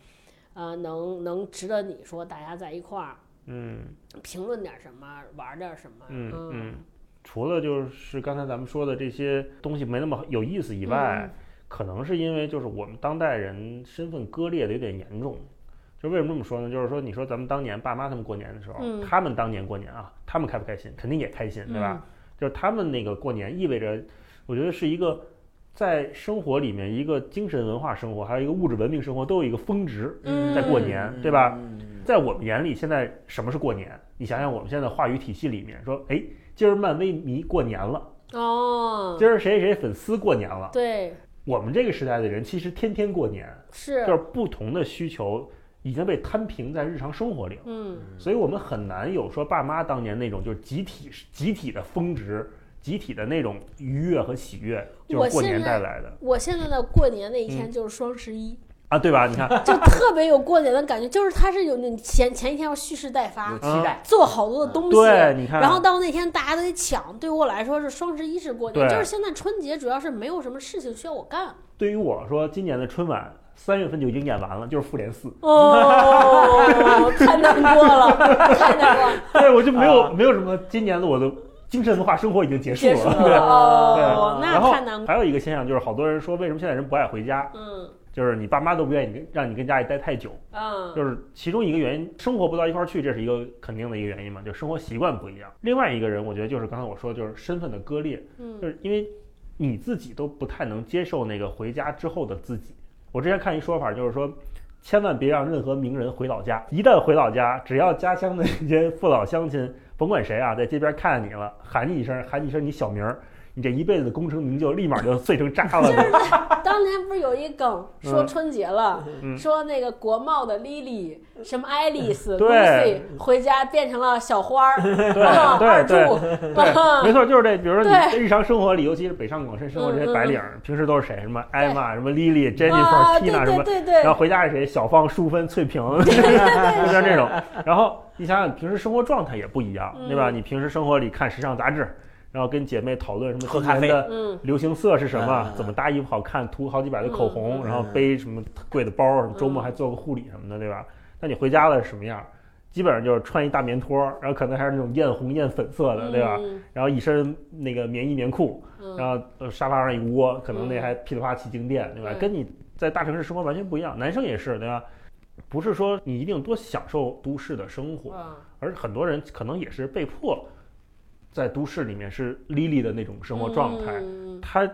[SPEAKER 2] 呃，能能值得你说大家在一块儿
[SPEAKER 3] 嗯
[SPEAKER 2] 评论点什么，玩儿点什么。
[SPEAKER 3] 嗯嗯，除了就是刚才咱们说的这些东西没那么有意思以外，
[SPEAKER 2] 嗯
[SPEAKER 3] 可能是因为就是我们当代人身份割裂的有点严重。就为什么这么说呢？就是说，你说咱们当年爸妈他们过年的时候，
[SPEAKER 2] 嗯
[SPEAKER 3] 他们当年过年啊，他们开不开心？肯定也开心，对吧？
[SPEAKER 2] 嗯
[SPEAKER 3] 就是他们那个过年意味着，我觉得是一个在生活里面一个精神文化生活，还有一个物质文明生活都有一个峰值。
[SPEAKER 2] 嗯
[SPEAKER 3] 在过年对吧
[SPEAKER 1] 嗯？
[SPEAKER 3] 在我们眼里，现在什么是过年？你想想，我们现在话语体系里面说，哎，今儿漫威迷过年了，
[SPEAKER 2] 哦，
[SPEAKER 3] 今儿谁谁粉丝过年了。
[SPEAKER 2] 对，
[SPEAKER 3] 我们这个时代的人其实天天过年，
[SPEAKER 2] 是，
[SPEAKER 3] 就是不同的需求已经被摊平在日常生活里了。
[SPEAKER 2] 嗯
[SPEAKER 3] 所以我们很难有说爸妈当年那种就是集体集体的峰值、集体的那种愉悦和喜悦，就是过年带来的
[SPEAKER 2] 我现在的过年那一
[SPEAKER 3] 嗯
[SPEAKER 2] 天就是双十一。
[SPEAKER 3] 啊，对吧？你看，
[SPEAKER 2] 就特别有过年的感觉，就是它是有那前前一天要蓄势待发
[SPEAKER 1] 有，期待，
[SPEAKER 2] 做好多的东西，
[SPEAKER 3] 对，你看，
[SPEAKER 2] 然后到那天大家都得抢。对于我来说是双十一是过年，就是现在春节主要是没有什么事情需要我干。
[SPEAKER 3] 对于我说，今年的春晚三月份就已经演完了，就是复联四，
[SPEAKER 2] 哦，太难过了，太难过了，
[SPEAKER 3] 对，我就没有、
[SPEAKER 1] 啊
[SPEAKER 3] 没有什么今年的我的精神文化生活已经结束了。对
[SPEAKER 2] 哦，
[SPEAKER 3] 对，
[SPEAKER 2] 那太难过。
[SPEAKER 3] 还有一个现象就是，好多人说为什么现在人不爱回家，
[SPEAKER 2] 嗯
[SPEAKER 3] 就是你爸妈都不愿意跟让你跟家里待太久，
[SPEAKER 2] 嗯，
[SPEAKER 3] 就是其中一个原因，生活不到一块儿去，这是一个肯定的一个原因嘛，就生活习惯不一样。另外一个人，我觉得就是刚才我说，就是身份的割裂，
[SPEAKER 2] 嗯
[SPEAKER 3] 就是因为你自己都不太能接受那个回家之后的自己。我之前看一说法，就是说，千万别让任何名人回老家，一旦回老家，只要家乡的那些父老乡亲，甭管谁啊，在街边看见你了，喊你一声，喊你一声你小名儿。你这一辈子的功成名就立马就碎成渣了
[SPEAKER 2] 就是当年不是有一梗说春节了，
[SPEAKER 3] 嗯
[SPEAKER 2] 说那个国贸的 Lily 什么爱丽丝、
[SPEAKER 3] 对
[SPEAKER 2] Lucy 回家变成了小花儿，
[SPEAKER 3] 对
[SPEAKER 2] 啊
[SPEAKER 3] 对
[SPEAKER 2] 二
[SPEAKER 3] 对
[SPEAKER 2] 柱，
[SPEAKER 3] 没错，就是这。比如说你日常生活里，尤其是北上广深生活这些白领儿，平时都是谁？什么艾玛、什么 Lily、
[SPEAKER 2] 啊
[SPEAKER 3] ，Jennifer、
[SPEAKER 2] 对
[SPEAKER 3] Tina 什么，
[SPEAKER 2] 对对对
[SPEAKER 3] 然后回家是谁？小芳、淑芬、翠萍，就 像这种。然后你想想，平时生活状态也不一样，对吧？
[SPEAKER 2] 嗯
[SPEAKER 3] 你平时生活里看时尚杂志，然后跟姐妹讨论什么
[SPEAKER 1] 喝咖啡
[SPEAKER 3] 今年的
[SPEAKER 2] 嗯
[SPEAKER 3] 流行色是什么
[SPEAKER 1] 嗯，
[SPEAKER 3] 怎么搭衣服好看，涂好几百的口红，
[SPEAKER 2] 嗯
[SPEAKER 3] 然后背什么贵的包，什么周末还做个护理什么的，对吧？那你回家了是什么样？基本上就是穿一大棉拖，然后可能还是那种艳红艳粉色的，对吧？
[SPEAKER 2] 嗯
[SPEAKER 3] 然后一身那个棉衣棉裤，
[SPEAKER 2] 嗯
[SPEAKER 3] 然后呃沙发上一窝，可能那
[SPEAKER 2] 嗯
[SPEAKER 3] 还噼里啪啦起静电，对吧？
[SPEAKER 2] 对
[SPEAKER 3] 跟你在大城市生活完全不一样。男生也是，对吧？不是说你一定多享受都市的生活，
[SPEAKER 2] 啊
[SPEAKER 3] 而很多人可能也是被迫在都市里面是 Lily 的那种生活状态。
[SPEAKER 2] 嗯
[SPEAKER 3] 他，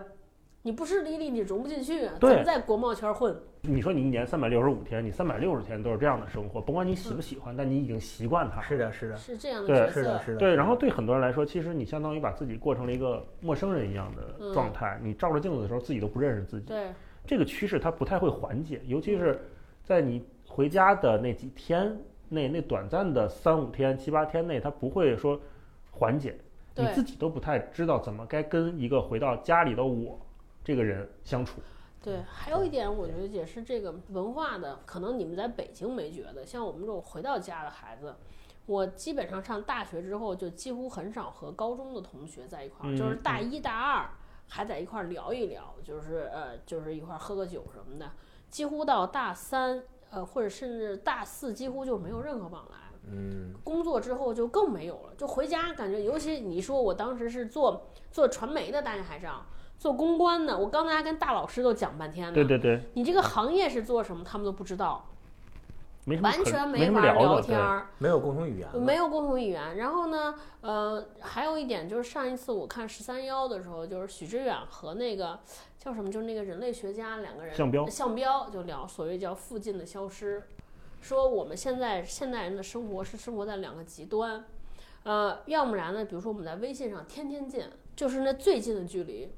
[SPEAKER 2] 你不是 Lily，你融不进去啊，
[SPEAKER 3] 对
[SPEAKER 2] 在国贸圈混。
[SPEAKER 3] 你说你一年三百六十五天，你三百六十天都是这样的生活，甭管你喜不喜欢，但你已经习惯它了。
[SPEAKER 1] 是的，是的，
[SPEAKER 2] 是这样的
[SPEAKER 3] 对
[SPEAKER 2] 角色，
[SPEAKER 1] 是的，是的。
[SPEAKER 3] 对，然后对很多人来说，其实你相当于把自己过成了一个陌生人一样的状态。你照着镜子的时候，自己都不认识自己。
[SPEAKER 2] 对，
[SPEAKER 3] 这个趋势它不太会缓解，尤其是在你回家的那几天内，那短暂的三五天、七八天内，它不会说缓解。你自己都不太知道怎么该跟一个回到家里的我这个人相处。
[SPEAKER 2] 对，还有一点，我觉得也是这个文化的，可能你们在北京没觉得，像我们这种回到家的孩子，我基本上上大学之后，就几乎很少和高中的同学在一块儿，就是
[SPEAKER 3] 嗯
[SPEAKER 2] 大一大二还在一块儿聊一聊，就是呃，就是一块儿喝个酒什么的，几乎到大三，呃，或者甚至大四，几乎就没有任何往来。
[SPEAKER 1] 嗯，
[SPEAKER 2] 工作之后就更没有了，就回家感觉，尤其你说我当时是做做传媒的，大家还知道，做公关的，我刚才还跟大老师都讲半天呢。
[SPEAKER 3] 对对对，
[SPEAKER 2] 你这个行业是做什么，他们都不知道，完全没法
[SPEAKER 3] 没什么聊
[SPEAKER 2] 天儿。
[SPEAKER 1] 没有共同语言，
[SPEAKER 2] 没有共同语言。然后呢，呃，还有一点就是上一次我看十三幺的时候，就是许知远和那个叫什么，就是那个人类学家两个人
[SPEAKER 3] 项彪
[SPEAKER 2] 项彪就聊所谓叫附近的消失，说我们现在现代人的生活是生活在两个极端，呃，要不然呢，比如说我们在微信上天天见，就是那最近的距离。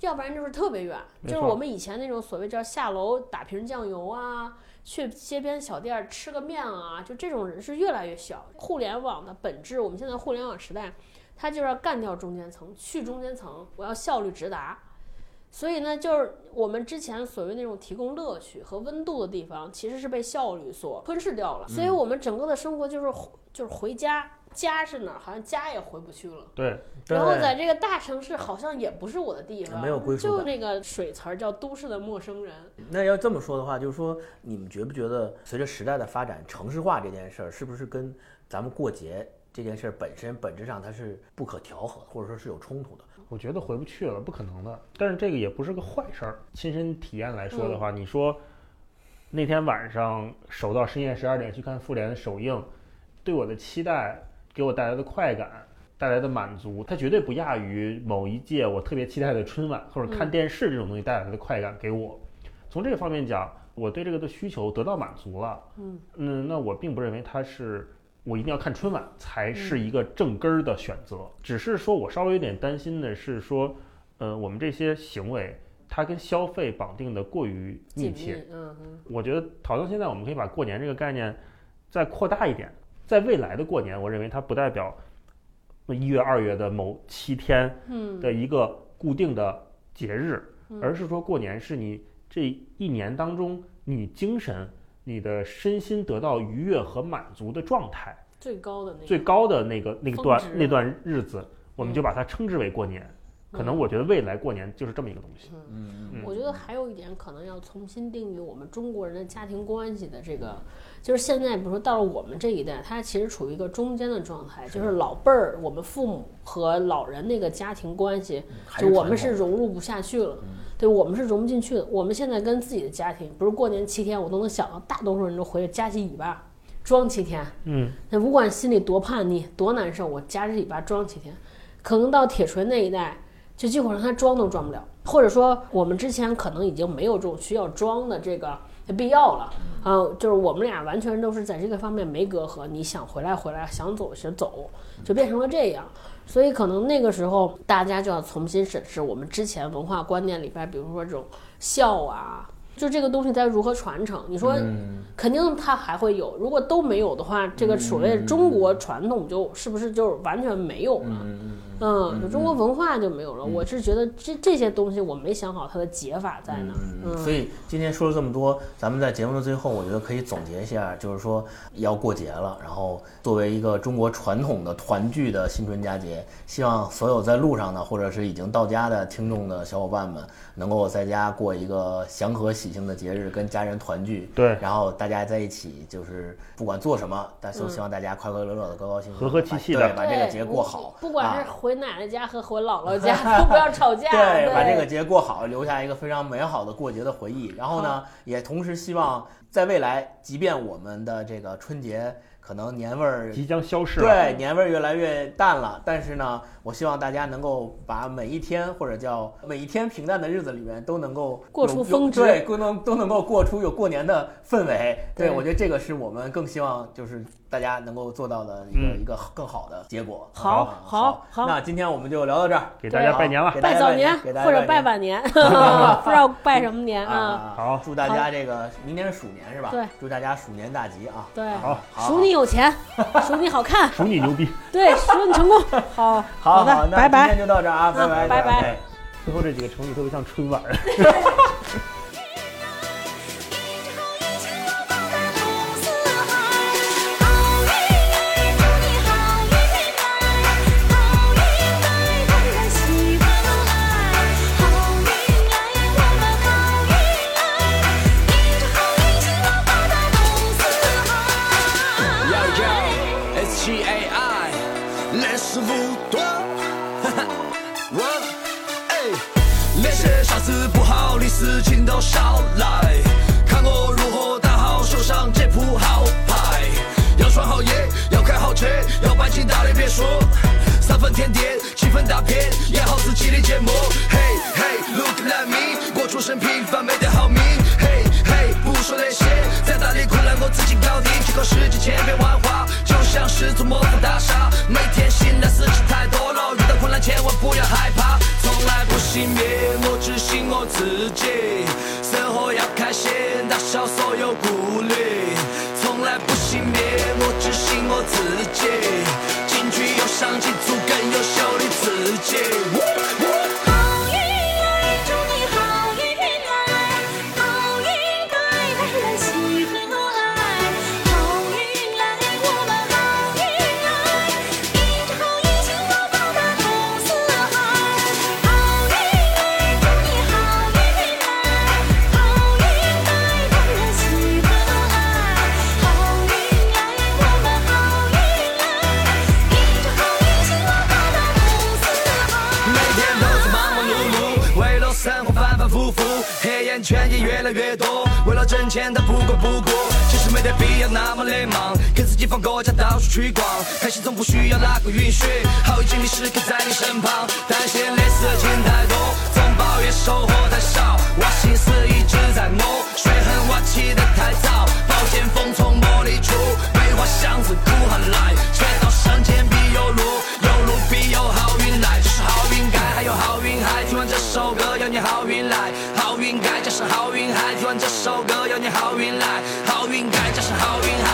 [SPEAKER 2] 要不然就是特别远，就是我们以前那种所谓叫下楼打瓶酱油啊，去街边小店儿吃个面啊，就这种人是越来越小。互联网的本质，我们现在互联网时代，它就是要干掉中间层，去中间层，我要效率直达。所以呢，就是我们之前所谓那种提供乐趣和温度的地方，其实是被效率所吞噬掉了。所以我们整个的生活就是就是回家，家是哪儿？好像家也回不去了。
[SPEAKER 3] 对，
[SPEAKER 2] 然后在这个大城市，好像也不是我的地方，
[SPEAKER 1] 没有归属感
[SPEAKER 2] 就那个水词儿叫都市的陌生人。
[SPEAKER 1] 那要这么说的话，就是说，你们觉不觉得随着时代的发展，城市化这件事儿是不是跟咱们过节这件事儿本身本质上它是不可调和，或者说是有冲突的？
[SPEAKER 3] 我觉得回不去了，不可能的。但是这个也不是个坏事儿。亲身体验来说的话，你说那天晚上守到深夜十二点去看复联的首映，对我的期待，给我带来的快感，带来的满足，它绝对不亚于某一届我特别期待的春晚或者看电视这种东西带来的快感给我。从这个方面讲，我对这个的需求得到满足了。
[SPEAKER 2] 嗯
[SPEAKER 3] 嗯，那我并不认为它是我一定要看春晚才是一个正根儿的选择，只是说我稍微有点担心的是说，呃，我们这些行为它跟消费绑定的过于密切。
[SPEAKER 2] 密，嗯嗯，
[SPEAKER 3] 我觉得讨论现在，我们可以把过年这个概念再扩大一点，在未来的过年，我认为它不代表一月、二月的某七天
[SPEAKER 2] 嗯。
[SPEAKER 3] 的一个固定的节日，
[SPEAKER 2] 嗯。
[SPEAKER 3] 而是说过年是你这一年当中你精神、你的身心得到愉悦和满足的状态
[SPEAKER 2] 最高的那个
[SPEAKER 3] 最高的那个那个段那段日子，我们就把它称之为过年。可能我觉得未来过年就是这么一个东西。
[SPEAKER 1] 嗯
[SPEAKER 3] 嗯
[SPEAKER 2] 我觉得还有一点可能要重新定义我们中国人的家庭关系的这个，就是现在比如说到了我们这一代，它其实处于一个中间的状态，就是老辈儿，我们父母和老人那个家庭关系，就我们是融入不下去了，对我们是融不进去的。我们现在跟自己的家庭，比如过年七天，我都能想到大多数人都回去夹起尾巴装七天，
[SPEAKER 3] 嗯，
[SPEAKER 2] 那不管心里多叛逆、多难受，我夹着尾巴装七天。可能到铁锤那一代，就几乎让他装都装不了，或者说我们之前可能已经没有这种需要装的这个必要了。啊、就是我们俩完全都是在这个方面没隔阂，你想回来回来，想走就走，就变成了这样。所以可能那个时候大家就要重新审视我们之前文化观念里边，比如说这种孝啊，就这个东西该如何传承？你说
[SPEAKER 1] 嗯
[SPEAKER 2] 肯定它还会有，如果都没有的话，这个所谓中国传统就是不是就完全没有了？
[SPEAKER 1] 嗯
[SPEAKER 2] 嗯，就中国文化就没有了。我是觉得这这些东西我没想好它的解法在哪儿。
[SPEAKER 1] 嗯，所以今天说了这么多，咱们在节目的最后，我觉得可以总结一下，就是说要过节了，然后作为一个中国传统的团聚的新春佳节，希望所有在路上的或者是已经到家的听众的小伙伴们，能够在家过一个祥和喜庆的节日，跟家人团聚。
[SPEAKER 3] 对
[SPEAKER 1] 然后大家在一起，就是不管做什么，但都希望大家快快乐乐的、高高兴兴地
[SPEAKER 3] 和和气气的
[SPEAKER 1] 对，把这个节过好。
[SPEAKER 2] 不管是
[SPEAKER 1] 啊
[SPEAKER 2] 回奶奶家和回姥姥家，都不要吵架。
[SPEAKER 1] 对，把这个节过好，留下一个非常美好的过节的回忆。然后呢，也同时希望在未来，即便我们的这个春节可能年味儿
[SPEAKER 3] 即将消逝了。
[SPEAKER 1] 对年味儿越来越淡了，但是呢，我希望大家能够把每一天或者叫每一天平淡的日子里面都能够
[SPEAKER 2] 过出峰值
[SPEAKER 1] 对，都能都能够过出有过年的氛围。对
[SPEAKER 2] 对
[SPEAKER 1] 我觉得这个是我们更希望就是大家能够做到的一个、
[SPEAKER 3] 嗯
[SPEAKER 1] 一个更好的结果。
[SPEAKER 2] 好
[SPEAKER 1] 啊
[SPEAKER 2] 好好
[SPEAKER 1] 那今天我们就聊到这儿。
[SPEAKER 3] 给大家拜年了
[SPEAKER 1] 给。大家拜
[SPEAKER 2] 拜早年
[SPEAKER 1] 给大家
[SPEAKER 2] 或者
[SPEAKER 1] 拜
[SPEAKER 2] 晚年，不知道拜什么年啊？
[SPEAKER 1] 啊，
[SPEAKER 3] 好
[SPEAKER 1] 祝大家这个明年是鼠年是吧？
[SPEAKER 2] 对，
[SPEAKER 1] 祝大家鼠年大吉啊！
[SPEAKER 2] 对，
[SPEAKER 3] 好，
[SPEAKER 1] 好
[SPEAKER 2] 数你有钱，数你好看，
[SPEAKER 3] 数你牛逼。
[SPEAKER 2] 对，数你成功。好，
[SPEAKER 1] 好
[SPEAKER 2] 的，拜拜
[SPEAKER 1] 今天。就到这儿啊，拜
[SPEAKER 2] 嗯
[SPEAKER 1] 拜，
[SPEAKER 2] 拜拜
[SPEAKER 1] 哎
[SPEAKER 3] 最后这几个成语特别像春晚。
[SPEAKER 4] 大片，演好自己的节目。Hey hey，look at me，过出身平凡，没得好命。Hey hey，不说那些，再大的困难我自己搞定。这个世界千变万化，就像是座魔法大厦。每天醒来事情太多了，遇到困难千万不要害怕，从来不熄灭，我只信我自己。圈也越来越多。为了挣钱，他不管不顾，其实没得必要那么的忙，给自己放个假，到处去逛，开心总不需要哪个允许。好运经历时刻在你身旁，但现在事情太多，总抱怨收获太少，我心思一直在摸，血痕挖起的太早，宝剑锋从磨砺出，梅花香自苦寒来，好运来，好运来，这是好运。